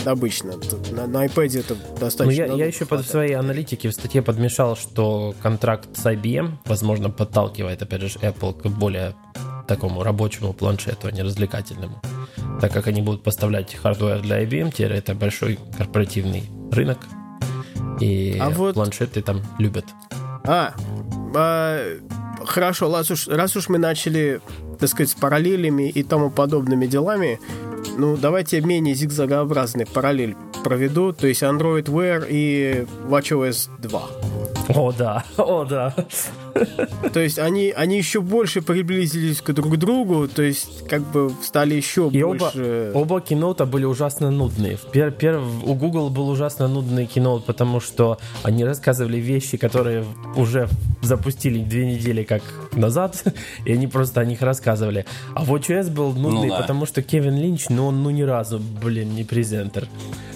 [SPEAKER 1] обычно. На, на iPad это
[SPEAKER 2] Ну,
[SPEAKER 1] достаточно.
[SPEAKER 2] я, я
[SPEAKER 1] долго
[SPEAKER 2] еще под
[SPEAKER 1] хватает.
[SPEAKER 2] своей аналитики в статье подмешал, что контракт с IBM, возможно, подталкивает, опять же, Apple к более такому рабочему планшету, а не развлекательному. Так как они будут поставлять hardware для IBM, теперь это большой корпоративный рынок, и
[SPEAKER 1] А вот-
[SPEAKER 2] планшеты там любят.
[SPEAKER 1] А, а, хорошо, раз уж, раз уж мы начали, так сказать, с параллелями и тому подобными делами, ну, давайте менее зигзагообразный параллель проведу, то есть Android Wear и WatchOS 2.
[SPEAKER 2] О, да, о, да.
[SPEAKER 1] То есть они, они еще больше приблизились к друг другу, то есть как бы стали еще
[SPEAKER 2] И оба,
[SPEAKER 1] больше...
[SPEAKER 2] оба киноута были ужасно нудные. Пер, пер- у Google был ужасно нудный киноут, потому что они рассказывали вещи, которые уже запустили две недели как назад, и они просто о них рассказывали. А вот WatchOS был нудный,
[SPEAKER 3] Ну да.
[SPEAKER 2] потому что Кевин Линч, ну он ну ни разу, блин, не презентер.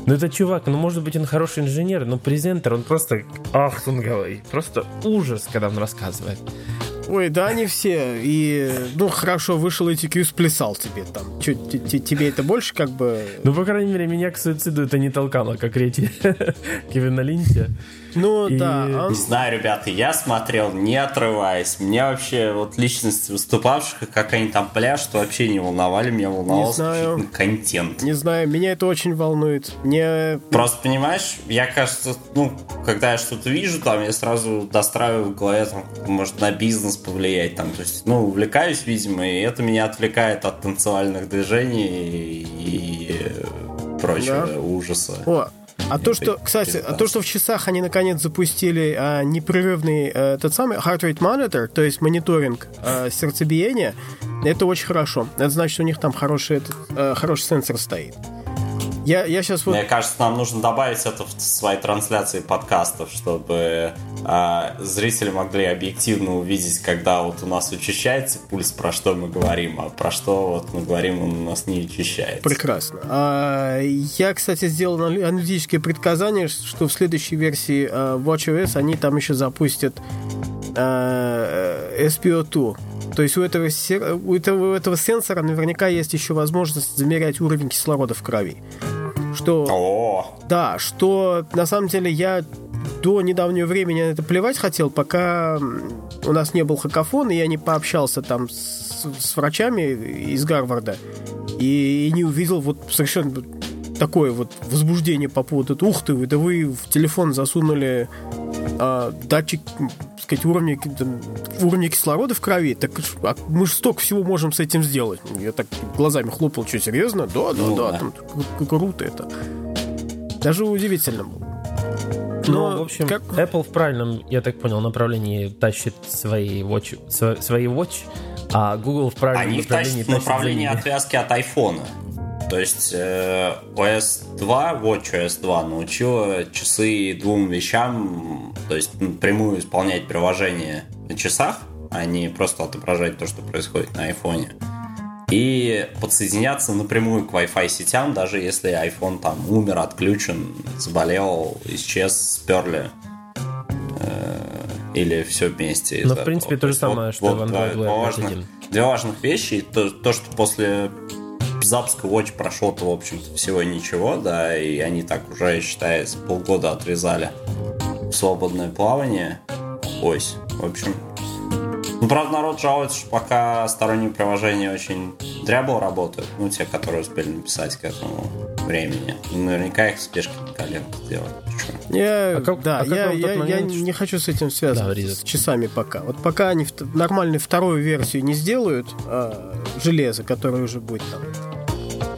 [SPEAKER 2] Ну это чувак, ну может быть он хороший инженер, но презентер, он просто ахтунговый, просто ужас, когда он рассказывает.
[SPEAKER 1] Ой, да, они все. И, ну, хорошо, вышел ATQ, сплясал тебе там. Че, тебе это больше как бы...
[SPEAKER 2] Ну, по крайней мере, меня к суициду это не толкало, как рети Кевина Линча.
[SPEAKER 1] Ну, и... да.
[SPEAKER 3] Он... Не знаю, ребята, я смотрел, не отрываясь. Мне вообще вот личности выступавших, как они там пляшут, вообще не волновали. Меня волновал контент.
[SPEAKER 1] Не знаю, меня это очень волнует. Мне...
[SPEAKER 3] Просто, понимаешь, я, кажется, ну, когда я что-то вижу, там, я сразу достраиваю в голове, там, может, на бизнес повлиять, там, то есть, ну, увлекаюсь, видимо, и это меня отвлекает от танцевальных движений и прочего да. ужаса.
[SPEAKER 1] О, а то, что, кстати, а то, что в часах они наконец запустили а, непрерывный а, тот самый heart rate monitor, то есть мониторинг а, сердцебиения, это очень хорошо. Это значит, у них там хороший, этот, а, хороший сенсор стоит. Я, я сейчас
[SPEAKER 3] вот... Мне кажется, нам нужно добавить это в свои трансляции подкастов, чтобы э, зрители могли объективно увидеть, когда вот у нас учащается пульс, про что мы говорим, а про что вот мы говорим, он у нас не учащается.
[SPEAKER 1] Прекрасно. А, я, кстати, сделал аналитические предсказания, что в следующей версии а, WatchOS они там еще запустят а, SPO2. То есть у этого, у этого, у этого сенсора наверняка есть еще возможность замерять уровень кислорода в крови. Что... О! Да, что на самом деле я до недавнего времени на это плевать хотел, пока у нас не был хакафон, и я не пообщался там с, с врачами из Гарварда, и, и не увидел вот совершенно такое вот возбуждение по поводу ух ты, да вы в телефон засунули а, датчик сказать, уровня, уровня кислорода в крови, так а мы же столько всего можем с этим сделать. Я так глазами хлопал, что, серьезно? Да, да, ну, да, да. Там, круто это. Даже удивительно было.
[SPEAKER 2] Но, ну, в общем, как... Apple в правильном, я так понял, направлении тащит свои watch, свои watch, а Google в правильном
[SPEAKER 3] Они
[SPEAKER 2] направлении
[SPEAKER 3] тащит направление отвязки от iPhone. То есть OS 2, WatchOS 2 научила часы двум вещам, то есть напрямую исполнять приложение на часах, а не просто отображать то, что происходит на айфоне. И подсоединяться напрямую к Wi-Fi сетям, даже если iPhone там умер, отключен, заболел, исчез, сперли. Э, или все вместе.
[SPEAKER 2] Ну, в принципе, то же самое, вот, что вот, в Android
[SPEAKER 3] Wear важных, Две важных вещи. То, то, что после запуска Watch прошло-то, в общем-то, всего ничего, да, и они так уже, считается, полгода отрезали в свободное плавание. Ось. В общем, ну, правда, народ жалуется, что пока сторонние приложения очень дрябло работают, ну, те, которые успели написать к этому времени. Наверняка их в спешке коллег сделать.
[SPEAKER 1] Я, а как, да, а я, я, момент... я не хочу с этим связываться, да, с часами пока. Вот пока они нормальную вторую версию не сделают а, железа, которое уже будет там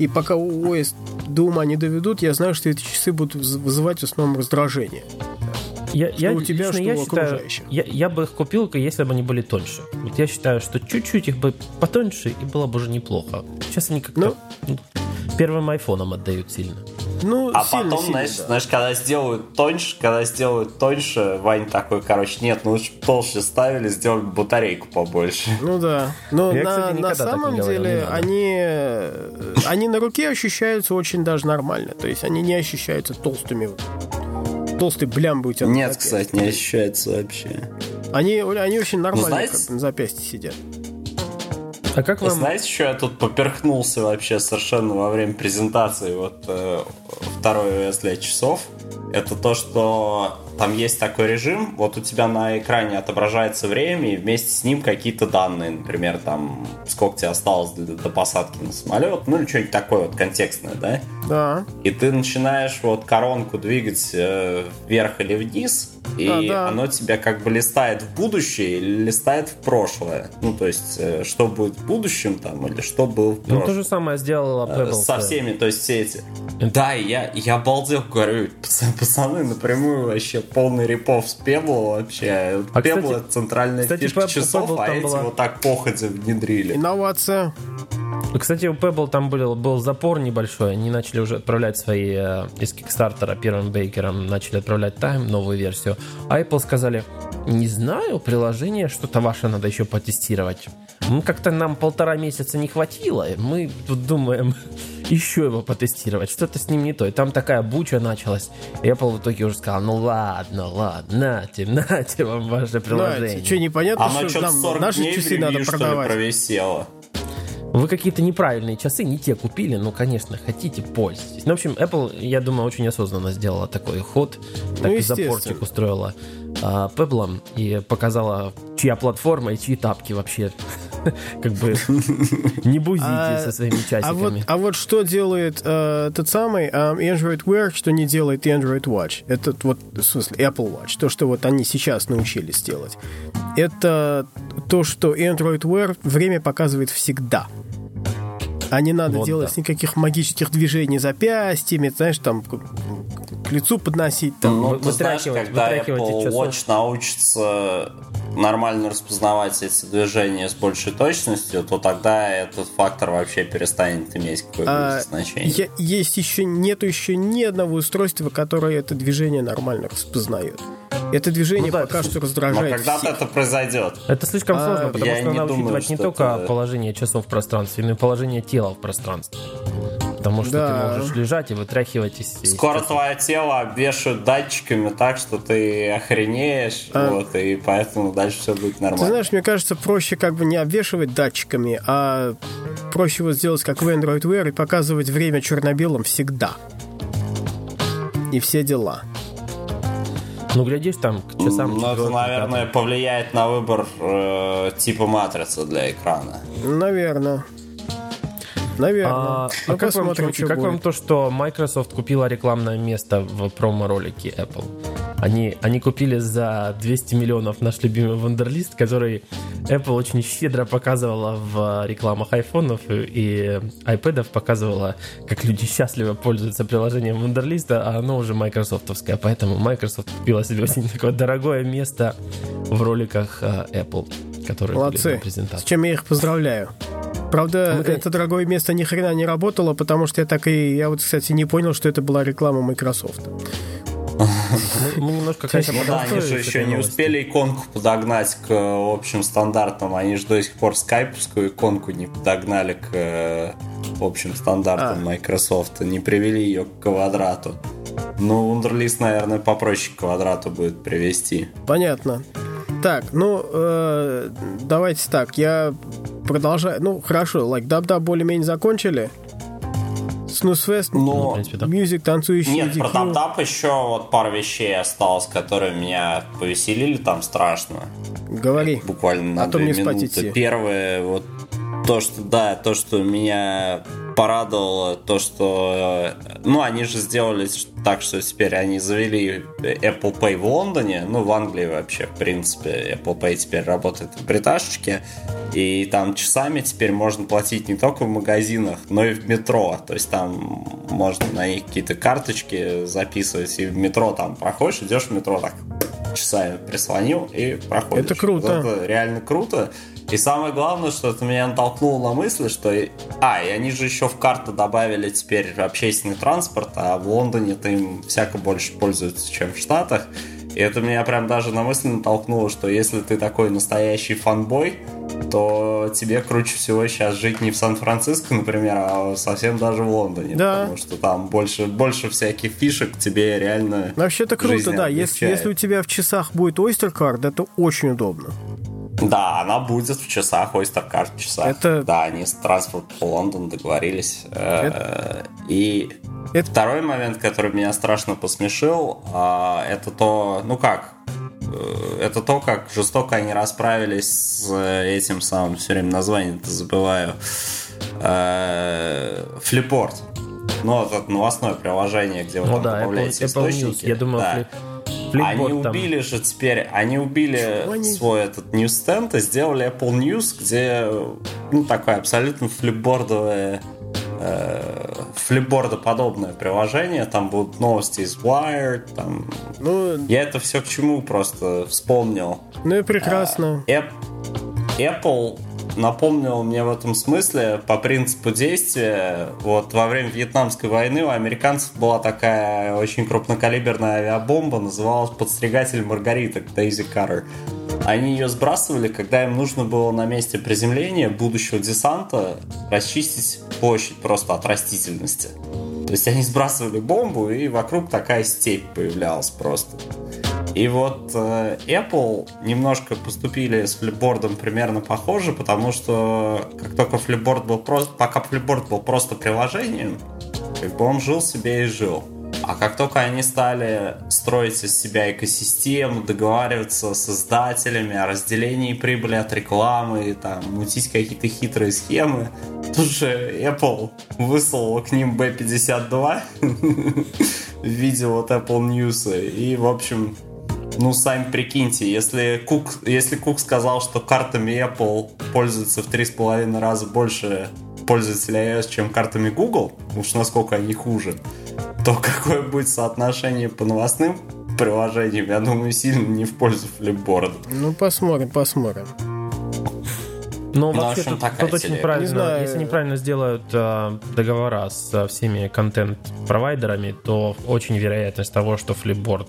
[SPEAKER 1] и пока ОС до ума не доведут, я знаю, что эти часы будут вызывать в основном раздражение.
[SPEAKER 2] Я, что я, у тебя, что я у окружающих. Считаю, я, я бы их купил, если бы они были тоньше. Вот я считаю, что чуть-чуть их бы потоньше, и было бы уже неплохо. Сейчас они как-то ну, первым айфоном отдают сильно.
[SPEAKER 3] Ну, а сильно, потом, сильно, знаешь, да. знаешь, когда сделают тоньше, когда сделают тоньше, Вань такой, короче, нет, ну лучше толще ставили, сделали батарейку побольше.
[SPEAKER 1] Ну да. Но Я, на, кстати, на самом деле они, они на руке ощущаются очень даже нормально. То есть они не ощущаются толстыми. Толстый блямбы у тебя
[SPEAKER 3] Нет, кстати, не ощущается вообще.
[SPEAKER 1] Они, они очень нормально ну, знаете, на запястье сидят.
[SPEAKER 3] А как вам... Знаете, что я тут поперхнулся вообще совершенно во время презентации вот э, второй OS для часов? Это то, что там есть такой режим, вот у тебя на экране отображается время, и вместе с ним какие-то данные, например, там, сколько тебе осталось до, до посадки на самолет, ну или что-нибудь такое вот контекстное, да?
[SPEAKER 1] Да.
[SPEAKER 3] И ты начинаешь вот коронку двигать э, вверх или вниз, и а, да. оно тебя как бы листает в будущее или листает в прошлое. Ну, то есть, э, что будет в будущем там, или что было в прошлом.
[SPEAKER 2] Ну, то же самое сделала
[SPEAKER 3] э. Со всеми, то есть, все эти. Да, я, я обалдел, говорю, пацаны, напрямую вообще полный репов с Pebble вообще. А, Pebble кстати, это центральная кстати, фишка Pebble, часов, Pebble а эти была... вот так походе внедрили.
[SPEAKER 1] Инновация.
[SPEAKER 2] Кстати, у Pebble там был, был запор небольшой. Они начали уже отправлять свои э, из Kickstarter первым бейкером, начали отправлять Time, новую версию. А Apple сказали, не знаю, приложение что-то ваше надо еще потестировать. Ну, как-то нам полтора месяца не хватило. Мы тут думаем, еще его потестировать, что-то с ним не то. И там такая буча началась. И Apple в итоге уже сказал, ну ладно, ладно, нате, нате вам ваше приложение.
[SPEAKER 1] Нате, что, непонятно,
[SPEAKER 3] Она
[SPEAKER 1] что нам
[SPEAKER 3] 40
[SPEAKER 1] наши
[SPEAKER 3] дней
[SPEAKER 1] часы надо
[SPEAKER 3] что ли,
[SPEAKER 1] продавать?
[SPEAKER 3] провисела.
[SPEAKER 2] Вы какие-то неправильные часы, не те купили, ну, конечно, хотите, пользуйтесь. Ну, в общем, Apple, я думаю, очень осознанно сделала такой ход, так
[SPEAKER 1] Ну,
[SPEAKER 2] и запорчик устроила а, Pebble и показала, чья платформа и чьи тапки вообще. Как бы не бузите
[SPEAKER 1] А-
[SPEAKER 2] со своими
[SPEAKER 1] А
[SPEAKER 2] часиками.
[SPEAKER 1] а вот что делает э, тот самый э, Android Wear, что не делает Android Watch? Этот вот, в смысле, Apple Watch. То, что вот они сейчас научились делать. Это то, что Android Wear время показывает всегда. А не надо
[SPEAKER 2] Вот
[SPEAKER 1] делать
[SPEAKER 2] да.
[SPEAKER 1] никаких магических движений запястьями, знаешь, там к, к лицу подносить. Там.
[SPEAKER 3] Ну,
[SPEAKER 2] Вы-
[SPEAKER 3] ты знаешь,
[SPEAKER 2] вытряхивать-
[SPEAKER 3] когда
[SPEAKER 2] вытряхивать
[SPEAKER 3] Apple. Watch научится нормально распознавать эти движения с большей точностью, то тогда этот фактор вообще перестанет иметь какое-то
[SPEAKER 1] А,
[SPEAKER 3] значение.
[SPEAKER 1] я- есть еще нету еще ни одного устройства, которое это движение нормально распознает. Это движение
[SPEAKER 2] Ну да,
[SPEAKER 1] пока
[SPEAKER 2] это-
[SPEAKER 1] что
[SPEAKER 3] Но
[SPEAKER 1] раздражает
[SPEAKER 3] когда-то
[SPEAKER 1] всех.
[SPEAKER 3] это произойдет.
[SPEAKER 2] Это слишком
[SPEAKER 1] а,
[SPEAKER 2] сложно, потому что надо
[SPEAKER 3] думаю,
[SPEAKER 2] учитывать не только
[SPEAKER 3] это-
[SPEAKER 2] положение часов в пространстве, но и положение тела в пространстве. Потому что
[SPEAKER 1] Да.
[SPEAKER 2] ты можешь лежать и вытряхивать из
[SPEAKER 3] Скоро твое тело обвешают датчиками так, что ты охренеешь,
[SPEAKER 1] А.
[SPEAKER 3] вот, и поэтому дальше все будет
[SPEAKER 1] Ты
[SPEAKER 3] нормально.
[SPEAKER 1] знаешь, мне кажется, проще как бы не обвешивать датчиками, а проще вот сделать как в Android Wear и показывать время черно-белым всегда. И все дела.
[SPEAKER 2] Ну, глядишь, там к часам...
[SPEAKER 3] Ну, это, наверное, повлияет на выбор э, типа матрицы для экрана.
[SPEAKER 1] Наверное. Наверное.
[SPEAKER 2] А, а
[SPEAKER 1] Ну,
[SPEAKER 2] как, вам,
[SPEAKER 1] что
[SPEAKER 2] как вам то, что Microsoft купила рекламное место в промо-ролике Apple? Они, они купили за 200 миллионов наш любимый Wunderlist, который Apple очень щедро показывала в рекламах айфонов и, iPad'ов, показывала, как люди счастливо пользуются приложением Wunderlist, а оно уже майкрософтовское, поэтому Microsoft купила себе очень такое дорогое место в роликах э, Apple, которые были
[SPEAKER 1] Молодцы.
[SPEAKER 2] на
[SPEAKER 1] С чем я их поздравляю. Правда,
[SPEAKER 2] Мы, конечно-
[SPEAKER 1] это дорогое место ни хрена не работало, потому что я так и... Я вот, кстати, не понял, что это была реклама Microsoft.
[SPEAKER 2] Мы, мы немножко, конечно,
[SPEAKER 3] Ну да, они же еще не успели иконку подогнать к э, общим стандартам. Они же до сих пор скайповскую иконку не подогнали к э, общим стандартам
[SPEAKER 1] А.
[SPEAKER 3] Microsoft. Не привели ее к квадрату. Ну, Wunderlist, наверное, попроще к квадрату будет привести.
[SPEAKER 1] Понятно. Так, ну, э, давайте так, я продолжаю. Ну, хорошо, like, даб более-менее закончили. Снусфест,
[SPEAKER 3] Но...
[SPEAKER 2] в принципе, да.
[SPEAKER 1] мюзик, танцующий
[SPEAKER 3] Нет, про
[SPEAKER 1] EDQ.
[SPEAKER 3] тап еще вот пару вещей осталось, которые меня повеселили там страшно.
[SPEAKER 1] Говори.
[SPEAKER 3] буквально на
[SPEAKER 1] А то
[SPEAKER 3] две
[SPEAKER 1] мне спать
[SPEAKER 3] минуты.
[SPEAKER 1] идти.
[SPEAKER 3] Первое, вот то, что, да, то, что меня порадовало, то, что, э, ну, они же сделали так, что теперь они завели Apple Pay в Лондоне, ну, в Англии вообще, в принципе, Apple Pay теперь работает в бриташечке, и там часами теперь можно платить не только в магазинах, но и в метро, то есть там можно на них какие-то карточки записывать, и в метро там проходишь, идешь в метро так часами прислонил и проходишь.
[SPEAKER 1] Это круто.
[SPEAKER 3] Вот это реально круто. И самое главное, что это меня натолкнуло на мысль, что... А, и они же еще в карту добавили теперь общественный транспорт, а в Лондоне-то им всяко больше пользуются, чем в Штатах. И это меня прям даже на мысль натолкнуло, что если ты такой настоящий фанбой, то тебе круче всего сейчас жить не в Сан-Франциско, например, а совсем даже в Лондоне.
[SPEAKER 1] Да.
[SPEAKER 3] Потому что там больше, больше всяких фишек тебе реально...
[SPEAKER 1] Вообще-то круто, да. Если, если у тебя в часах будет Oyster Card, это очень удобно.
[SPEAKER 3] Да, она будет в часах, Oyster Card в часах.
[SPEAKER 1] Это-
[SPEAKER 3] Да, они с Транспорт по Лондон договорились. Э, И
[SPEAKER 1] Это-
[SPEAKER 3] второй момент, который меня страшно посмешил, а, это то, ну как, э, это то, как жестоко они расправились с э, этим самым, все время название-то забываю, Флипорт. Ну, вот это новостное приложение, где вы
[SPEAKER 2] Ну
[SPEAKER 3] там
[SPEAKER 2] да, Apple,
[SPEAKER 3] добавляете
[SPEAKER 2] Apple News.
[SPEAKER 3] источники.
[SPEAKER 2] Я думаю,
[SPEAKER 3] Да.
[SPEAKER 2] фли- Flipboard
[SPEAKER 3] Они
[SPEAKER 2] там.
[SPEAKER 3] убили же теперь, они убили
[SPEAKER 1] Чего они-
[SPEAKER 3] свой этот Newsstand и сделали Apple News, где, ну, такое абсолютно флипбордовое, э, флипбордоподобное приложение. Там будут новости из Wired, там...
[SPEAKER 1] Ну,
[SPEAKER 3] Я это все к чему просто вспомнил.
[SPEAKER 1] ну и прекрасно.
[SPEAKER 3] Эп- Apple напомнил мне в этом смысле по принципу действия. Вот во время Вьетнамской войны у американцев была такая очень крупнокалиберная авиабомба, называлась «Подстригатель Маргарита» Дейзи Карр. они ее сбрасывали, когда им нужно было на месте приземления будущего десанта расчистить площадь просто от растительности. То есть они сбрасывали бомбу, и вокруг такая степь появлялась просто. И вот э, Apple немножко поступили с флипбордом примерно похоже, потому что как только флипборд был просто, пока флипборд был просто приложением, как бы он жил себе и жил. А как только они стали строить из себя экосистему, договариваться с издателями о разделении прибыли от рекламы, там, мутить какие-то хитрые схемы, тут же Apple выслал к ним B52 в виде вот Apple News. И, в общем, ну, сами прикиньте, если Кук, если Кук сказал, что картами Apple пользуются в три с половиной раза больше пользователей iOS, чем картами Google, уж насколько они хуже, то какое будет соотношение по новостным приложениям, я думаю, сильно не в пользу флипборда.
[SPEAKER 1] Ну, посмотрим, посмотрим.
[SPEAKER 2] Но ну, вообще общем, тут, тут очень правильно, не знаю. если неправильно сделают э, договора со всеми контент-провайдерами, то очень вероятность того, что флипборд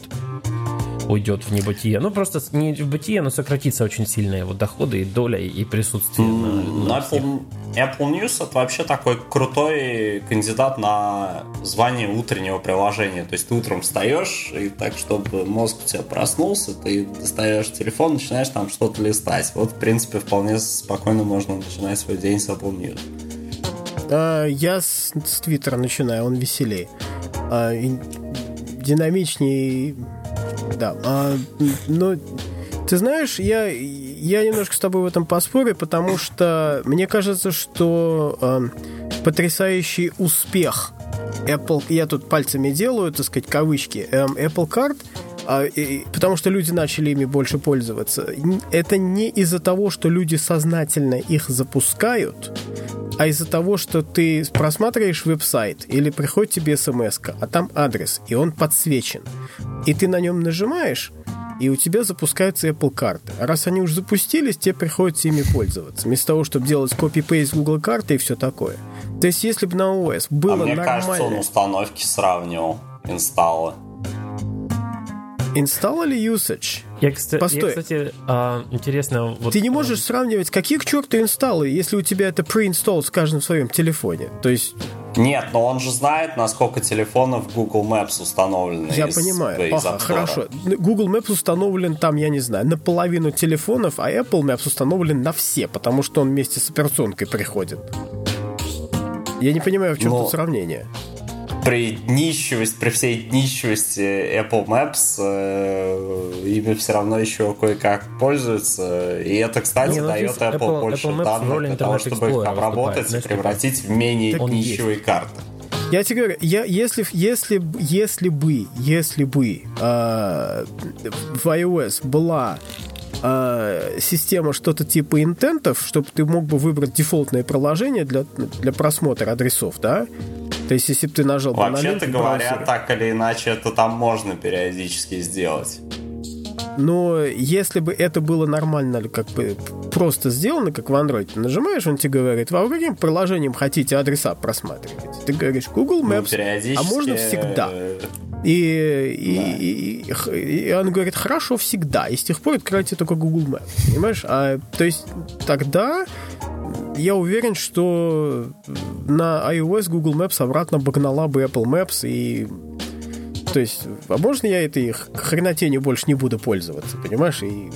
[SPEAKER 2] уйдет в небытие. Ну, просто не в бытие, но сократится очень сильно его доходы и доля, и присутствие mm, на, на
[SPEAKER 3] Apple, Apple News это вообще такой крутой кандидат на звание утреннего приложения. То есть ты утром встаешь, и так, чтобы мозг у тебя проснулся, ты достаешь телефон, начинаешь там что-то листать. Вот, в принципе, вполне спокойно можно начинать свой день с Apple News.
[SPEAKER 1] А, я с, с Твиттера начинаю, он веселее. А, динамичнее да. А, но ты знаешь, я, я немножко с тобой в этом поспорю, потому что мне кажется, что э, потрясающий успех Apple, я тут пальцами делаю, так сказать, кавычки, э, Apple Card, э, э, потому что люди начали ими больше пользоваться. Это не из-за того, что люди сознательно их запускают, а из-за того, что ты просматриваешь веб-сайт или приходит тебе смс а там адрес, и он подсвечен. И ты на нем нажимаешь, и у тебя запускаются Apple карты. А раз они уже запустились, тебе приходится ими пользоваться. Вместо того, чтобы делать копи-пейст Google карты и все такое. То есть, если бы на OS было а
[SPEAKER 3] мне
[SPEAKER 1] нормально...
[SPEAKER 3] кажется, он установки сравнивал, инсталлы.
[SPEAKER 1] Install или usage?
[SPEAKER 2] Я, кстати, Постой. Я, кстати а, интересно...
[SPEAKER 1] Вот, Ты не можешь а... сравнивать, какие к черту инсталлы, если у тебя это pre-install с каждым в своем телефоне. То есть...
[SPEAKER 3] Нет, но он же знает, насколько телефонов Google Maps установлены.
[SPEAKER 1] Я из, понимаю. Из ага, хорошо. Google Maps установлен там, я не знаю, на половину телефонов, а Apple Maps установлен на все, потому что он вместе с операционкой приходит. Я не понимаю, в чем но... тут сравнение
[SPEAKER 3] при днищивости, при всей днищивости Apple Maps э, ими все равно еще кое-как пользуются. И это, кстати, Не, ну, дает Apple, Apple больше Apple данных для того, чтобы их обработать и превратить в менее так днищевые карты.
[SPEAKER 1] Я тебе говорю, я, если, если, если бы, если бы э, в iOS была э, система что-то типа интентов, чтобы ты мог бы выбрать дефолтное приложение для, для просмотра адресов, да, то есть, если бы ты нажал
[SPEAKER 3] Вообще-то говоря, браузере... так или иначе, это там можно периодически сделать.
[SPEAKER 1] Но если бы это было нормально, как бы просто сделано, как в Android, нажимаешь, он тебе говорит, во каким приложением хотите адреса просматривать? Ты говоришь Google ну, Maps, ну, а можно всегда. И, да. и, и, и он говорит, хорошо, всегда. И с тех пор открывайте только Google Maps. Понимаешь? А, то есть тогда я уверен, что на iOS Google Maps обратно обогнала бы Apple Maps и то есть, а можно я этой хренотенью больше не буду пользоваться, понимаешь? И,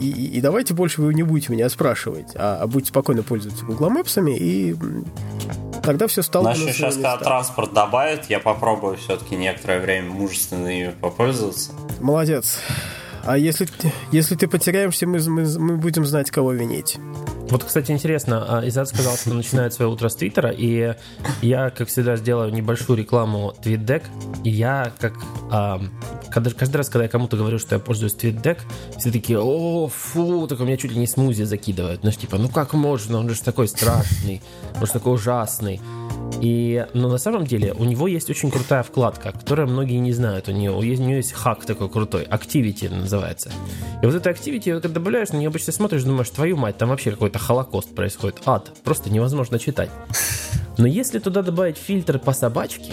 [SPEAKER 1] и, и давайте больше вы не будете меня спрашивать, а, а будете спокойно пользоваться Google Maps, и тогда все стало
[SPEAKER 3] Наши сейчас, когда транспорт добавят, я попробую все-таки некоторое время мужественно ими попользоваться.
[SPEAKER 1] Молодец. А если, если ты потеряешься, мы, мы, мы будем знать, кого винить.
[SPEAKER 2] Вот, кстати, интересно, а, Изад сказал, что начинает свое утро с Твиттера, и я, как всегда, сделаю небольшую рекламу TweetDeck, и я, как а, когда, каждый раз, когда я кому-то говорю, что я пользуюсь TweetDeck, все такие, о, фу, так у меня чуть ли не смузи закидывают, знаешь, типа, ну как можно, он же такой страшный, он же такой ужасный. И, но на самом деле у него есть очень крутая вкладка, которую многие не знают. У есть, у нее есть хак такой крутой, Activity называется. И вот это Activity, когда добавляешь, на нее обычно смотришь, думаешь, твою мать, там вообще какой-то холокост происходит, ад, просто невозможно читать. Но если туда добавить фильтр по собачке,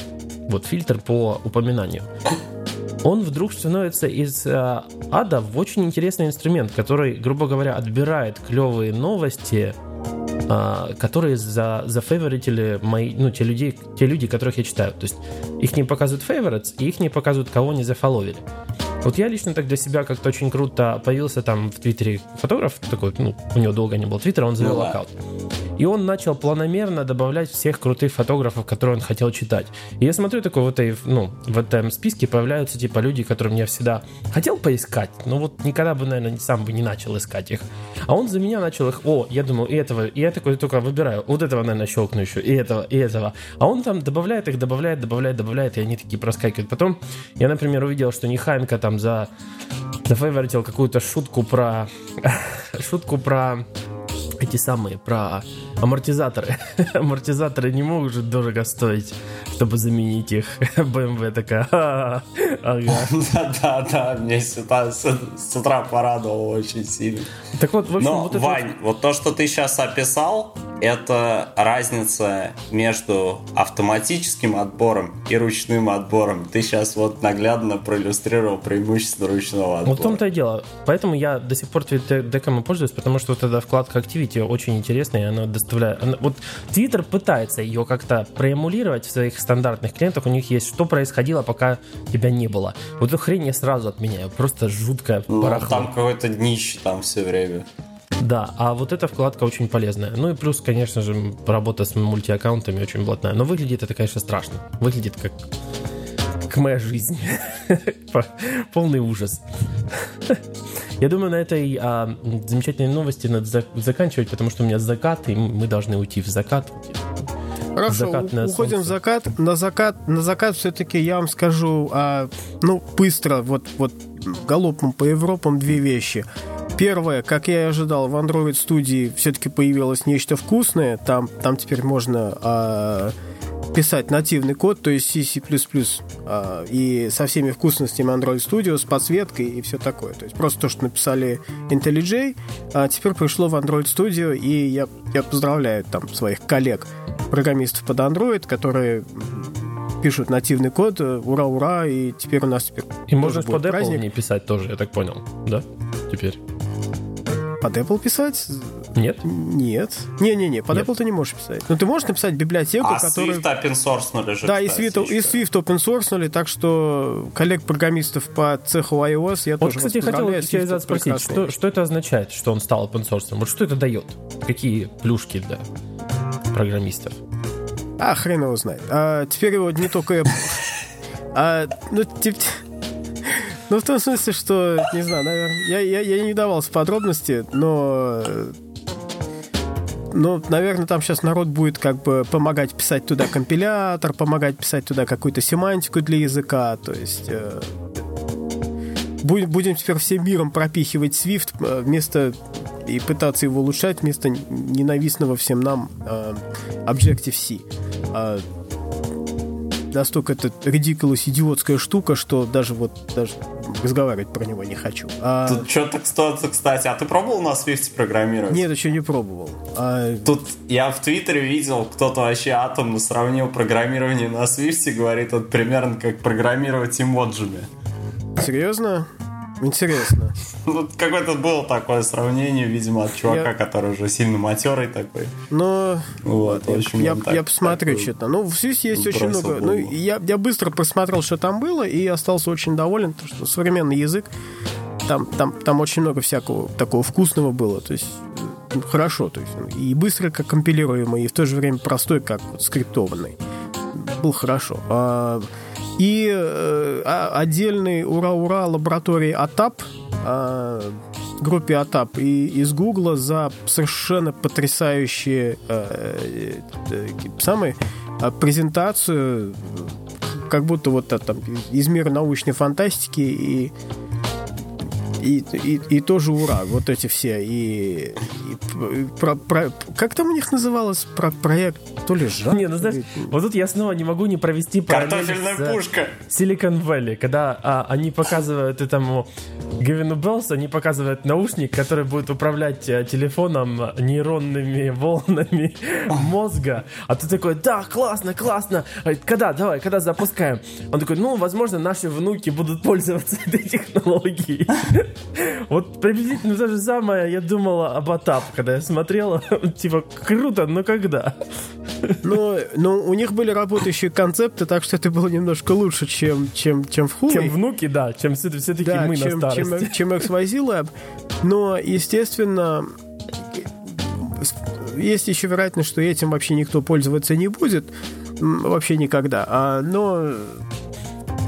[SPEAKER 2] вот фильтр по упоминанию, он вдруг становится из э, ада в очень интересный инструмент, который, грубо говоря, отбирает клевые новости, которые за, зафейворитили мои, ну, те, люди, те люди, которых я читаю. То есть их не показывают favorites, и их не показывают, кого не зафоловили. Вот я лично так для себя как-то очень круто появился там в Твиттере фотограф такой, ну, у него долго не было Твиттера, он завел ну, аккаунт. И он начал планомерно добавлять всех крутых фотографов, которые он хотел читать. И я смотрю, такой вот, ну, в этом списке появляются типа люди, которым я всегда хотел поискать, но вот никогда бы, наверное, сам бы не начал искать их. А он за меня начал их, о, я думал, и этого, и я такой только выбираю, вот этого, наверное, щелкну еще, и этого, и этого. А он там добавляет их, добавляет, добавляет, добавляет, и они такие проскакивают. Потом я, например, увидел, что Нехайенко там за зафейворитил какую-то шутку про шутку про эти самые, про амортизаторы. амортизаторы не могут же дорого стоить, чтобы заменить их. BMW такая, ага.
[SPEAKER 3] Да-да-да, мне с утра порадовала очень сильно. Так вот, в общем, Но, вот Вань, вот то, что ты сейчас описал, это разница между автоматическим отбором и ручным отбором. Ты сейчас вот наглядно проиллюстрировал преимущество ручного отбора.
[SPEAKER 2] Вот в том-то и дело. Поэтому я до сих пор деком пользуюсь, потому что вот эта вкладка Activity очень интересная, и она доставляет... Она... Вот Twitter пытается ее как-то проэмулировать в своих стандартных клиентах. У них есть что происходило, пока тебя не было. Вот эту хрень я сразу отменяю. Просто жуткая
[SPEAKER 3] ну, Там какое-то днище там все время.
[SPEAKER 2] Да, а вот эта вкладка очень полезная. Ну и плюс, конечно же, работа с мультиаккаунтами очень блатная. Но выглядит это, конечно, страшно. Выглядит как, как моя жизнь. Полный ужас. Я думаю, на этой а, замечательной новости надо заканчивать, потому что у меня закат, и мы должны уйти в закат.
[SPEAKER 1] Хорошо, уходим солнце. в закат. На закат, на закат все-таки я вам скажу, а, ну, быстро, вот, вот галопом по Европам две вещи – Первое, как я и ожидал, в Android студии все-таки появилось нечто вкусное. Там, там теперь можно а, писать нативный код, то есть C, C++, а, и со всеми вкусностями Android Studio, с подсветкой и все такое. То есть просто то, что написали IntelliJ, а теперь пришло в Android Studio, и я, я поздравляю там своих коллег, программистов под Android, которые пишут нативный код, ура, ура, и теперь у нас теперь
[SPEAKER 2] И можно под Apple праздник. не писать тоже, я так понял, да? Теперь
[SPEAKER 1] под Apple писать?
[SPEAKER 2] Нет.
[SPEAKER 1] Нет. Не-не-не, под Нет. Apple ты не можешь писать. Но ну, ты можешь написать библиотеку,
[SPEAKER 3] а
[SPEAKER 1] которая...
[SPEAKER 3] Swift open source же.
[SPEAKER 1] Да, и Swift, и Swift open source так что коллег-программистов по цеху iOS я
[SPEAKER 2] вот,
[SPEAKER 1] тоже
[SPEAKER 2] кстати, хотел тебя спросить, что, что это означает, что он стал open source? Вот что это дает? Какие плюшки для программистов?
[SPEAKER 1] А, хрен его знает. А, теперь его не только Apple. А, ну, типа... Ну, в том смысле, что, не знаю, наверное, я, я, я не давался подробности, но но, наверное, там сейчас народ будет как бы помогать писать туда компилятор, помогать писать туда какую-то семантику для языка. То есть э, будем, будем теперь всем миром пропихивать Swift э, вместо и пытаться его улучшать вместо ненавистного всем нам э, Objective-C. Э, настолько это ridiculous, идиотская штука, что даже вот даже разговаривать про него не хочу.
[SPEAKER 3] А... Тут что-то, кстати, а ты пробовал на Swift программировать?
[SPEAKER 1] Нет, еще не пробовал. А...
[SPEAKER 3] Тут я в Твиттере видел, кто-то вообще атомно сравнил программирование на Swift и говорит, вот примерно как программировать эмоджами.
[SPEAKER 1] Серьезно? Интересно.
[SPEAKER 3] Ну, какое-то было такое сравнение, видимо, от чувака, я... который уже сильно матерый такой.
[SPEAKER 1] Но... Вот, в общем, я, я посмотрю что-то. Ну, в Свисе есть очень много... Ну, я, я быстро посмотрел, что там было, и остался очень доволен, потому что современный язык, там, там, там очень много всякого такого вкусного было. То есть ну, хорошо, то есть и быстро как компилируемый, и в то же время простой, как вот, скриптованный. Был хорошо. А, и э, а, отдельный ура-ура лаборатории АТАП, э, группе АТАП и из Гугла за совершенно потрясающие э, э, самые э, презентацию, как будто вот там из мира научной фантастики и И, и, и тоже ура, вот эти все. И, и про, про, как там у них называлось? Про проект то ли Жак?
[SPEAKER 2] Не, ну знаешь, вот тут я снова не могу не провести
[SPEAKER 3] Картофельная с, пушка.
[SPEAKER 2] Silicon Valley, когда а, они показывают этому Гэвину Белсону, они показывают наушник, который будет управлять а, телефоном нейронными волнами мозга. А ты такой, да, классно, классно. Когда, давай, когда запускаем? Он такой, ну, возможно, наши внуки будут пользоваться этой технологией. Вот приблизительно то же самое я думала об ATAP, когда я смотрела. Типа, круто, но когда?
[SPEAKER 1] Но, но у них были работающие концепты, так что это было немножко лучше, чем, чем, чем в Huawei.
[SPEAKER 2] Чем внуки, да, чем все-таки да, мы чем, на старости.
[SPEAKER 1] Чем, чем XYZ Lab. Но, естественно, есть еще вероятность, что этим вообще никто пользоваться не будет. Вообще никогда. А, но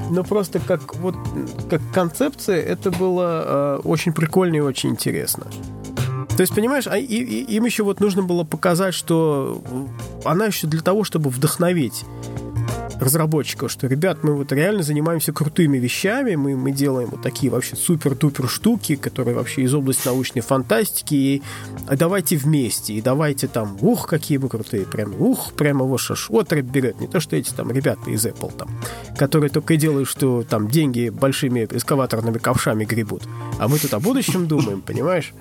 [SPEAKER 1] но просто как вот как концепция это было э, очень прикольно и очень интересно. То есть, понимаешь, а, и, и, им еще вот нужно было показать, что она еще для того, чтобы вдохновить разработчиков, что, ребят, мы вот реально занимаемся крутыми вещами, мы, мы делаем вот такие вообще супер-тупер штуки, которые вообще из области научной фантастики, и давайте вместе, и давайте там, ух, какие мы крутые, прям, ух, прямо вот шашотры берет, не то, что эти там ребята из Apple там, которые только и делают, что там деньги большими эскаваторными ковшами гребут, а мы тут о будущем думаем, понимаешь?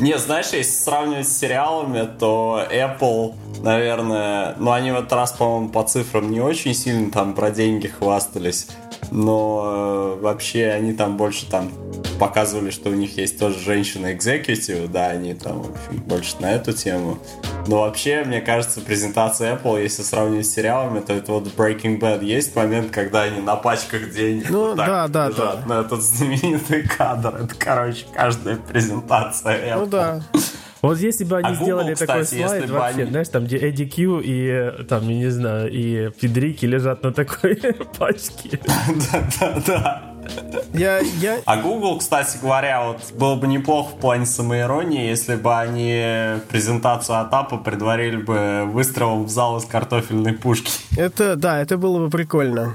[SPEAKER 3] Не, знаешь, если сравнивать с сериалами, то Apple, наверное, ну они в этот раз, по-моему, по цифрам не очень сильно там про деньги хвастались но э, вообще они там больше там показывали, что у них есть тоже женщина-экзекутив, да, они там, в общем, больше на эту тему. Но вообще, мне кажется, презентация Apple, если сравнивать с сериалами, то это вот Breaking Bad есть момент, когда они на пачках денег
[SPEAKER 1] ну, вот да, да,
[SPEAKER 3] лежат, да. на этот знаменитый кадр. Это, короче, каждая презентация Apple. Ну да.
[SPEAKER 2] Вот если бы они а сделали Google, такой кстати, слайд, вообще, они... знаешь, там, где Эдди Кью и, там, я не знаю, и Федерики лежат на такой пачке.
[SPEAKER 3] Да-да-да. Я, я... А Google, кстати говоря, вот было бы неплохо в плане самоиронии, если бы они презентацию Атапа предварили бы выстрелом в зал из картофельной пушки.
[SPEAKER 1] Это, да, это было бы прикольно.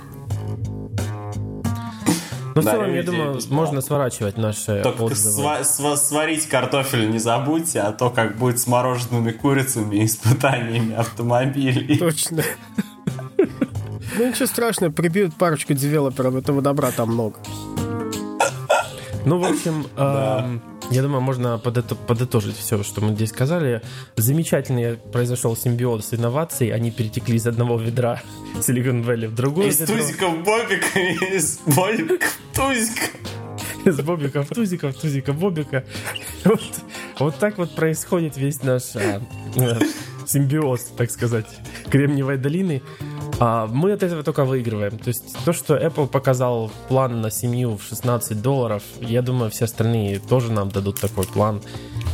[SPEAKER 2] Ну, в целом, я думаю, можно сворачивать наши
[SPEAKER 3] Только отзывы. Сва- сварить картофель не забудьте, а то как будет с мороженными курицами и испытаниями автомобилей.
[SPEAKER 1] Точно. Ну ничего страшного, прибьют парочку девелоперов, этого добра там много.
[SPEAKER 2] Ну, в общем, эм, я думаю, можно подытожить все, что мы здесь сказали. Замечательный произошел симбиоз инноваций. Они перетекли из одного ведра Silicon Valley в другое
[SPEAKER 3] Из ведро. тузика в бобика, из бобика тузика.
[SPEAKER 2] Из бобика в тузика, в тузика бобика. Вот, вот так вот происходит весь наш э, симбиоз, так сказать, Кремниевой долины. А мы от этого только выигрываем. То есть то, что Apple показал план на семью в 16 долларов, я думаю, все остальные тоже нам дадут такой план.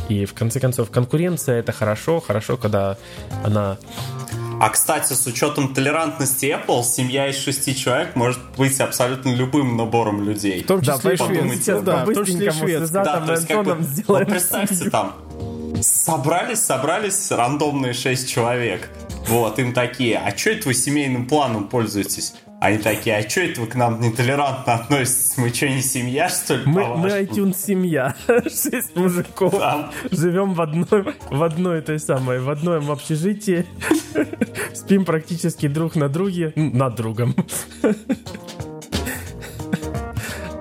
[SPEAKER 2] И в конце концов, конкуренция это хорошо, хорошо, когда она
[SPEAKER 3] а, кстати, с учетом толерантности Apple, семья из шести человек может быть абсолютно любым набором людей.
[SPEAKER 1] В том числе да, швед. Да, в том числе швед.
[SPEAKER 3] Да, то есть, как бы, вот представьте там, собрались, собрались рандомные шесть человек. Вот, им такие, а что это вы семейным планом пользуетесь? Они такие, а что это вы к нам нетолерантно относитесь? Мы что, не семья, что ли?
[SPEAKER 2] Мы, мы iTunes семья. Шесть мужиков. Там. Живем в одной, в одной той самой, в одном общежитии. Спим практически друг на друге. Над другом.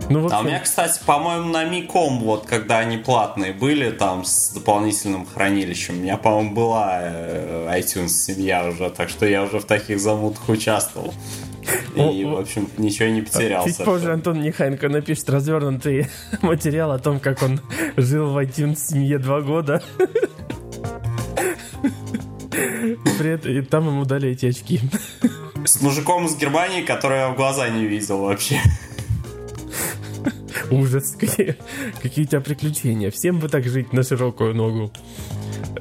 [SPEAKER 3] Ну, общем... А у меня, кстати, по-моему, на Миком, вот когда они платные были, там с дополнительным хранилищем, у меня, по-моему, была э, iTunes семья уже, так что я уже в таких замутах участвовал. И, в общем, ничего не потерял.
[SPEAKER 2] Чуть позже Антон Нехайенко напишет развернутый материал о том, как он жил в iTunes семье два года. И там ему дали эти очки.
[SPEAKER 3] С мужиком из Германии, который я в глаза не видел вообще.
[SPEAKER 2] Ужас, какие, какие у тебя приключения. Всем бы так жить на широкую ногу.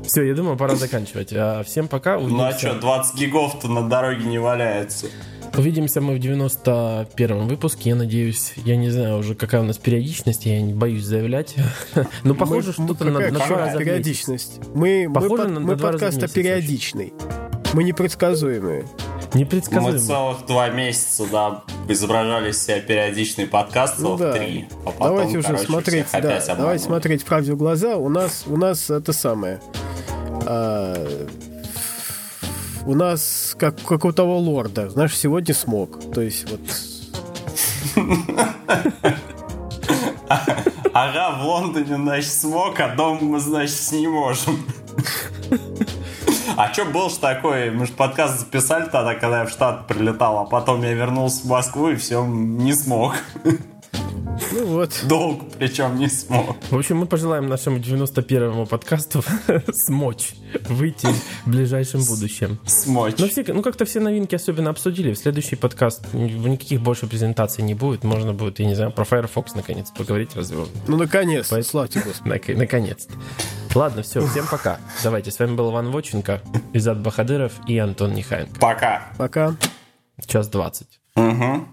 [SPEAKER 2] Все, я думаю, пора заканчивать. А всем пока.
[SPEAKER 3] Увидимся. Ну а что, 20 гигов-то на дороге не валяется.
[SPEAKER 2] Увидимся мы в 91-м выпуске, я надеюсь. Я не знаю уже, какая у нас периодичность, я не боюсь заявлять. Но похоже, что-то на, на два раза
[SPEAKER 1] периодичность. Мы, похоже, мы, на, мы на подкаст периодичный. Мы непредсказуемые.
[SPEAKER 2] Непредсказуемые.
[SPEAKER 3] Мы целых два месяца, да, изображали из себя периодичный подкаст
[SPEAKER 1] Ну да.
[SPEAKER 3] 3. А потом,
[SPEAKER 1] давайте уже
[SPEAKER 3] короче,
[SPEAKER 1] смотреть,
[SPEAKER 3] всех
[SPEAKER 1] да,
[SPEAKER 3] опять
[SPEAKER 1] давайте смотреть правде в глаза. У нас, у нас это самое. а, у нас как, как у того лорда, знаешь, сегодня смог. То есть вот
[SPEAKER 3] Ага, в Лондоне, значит, смог, а дома мы, значит, не можем. А что был ж такой? Мы же подкаст записали тогда, когда я в Штат прилетал, а потом я вернулся в Москву и все, не смог.
[SPEAKER 1] Ну вот.
[SPEAKER 3] Долго причем не смог.
[SPEAKER 2] В общем, мы пожелаем нашему 91-му подкасту смочь выйти в ближайшем будущем.
[SPEAKER 3] Смочь.
[SPEAKER 2] Ну, все, ну, как-то все новинки особенно обсудили. В следующий подкаст никаких больше презентаций не будет. Можно будет, я не знаю, про Firefox наконец поговорить разве.
[SPEAKER 1] Ну, наконец,
[SPEAKER 2] Поэтому-
[SPEAKER 1] славьте Господи.
[SPEAKER 2] Нак- Наконец-то. Ладно, все, всем пока. Давайте, с вами был Иван Воченко, Изат Бахадыров и Антон Нехаенко.
[SPEAKER 3] Пока.
[SPEAKER 1] Пока.
[SPEAKER 2] Час двадцать.
[SPEAKER 3] Угу.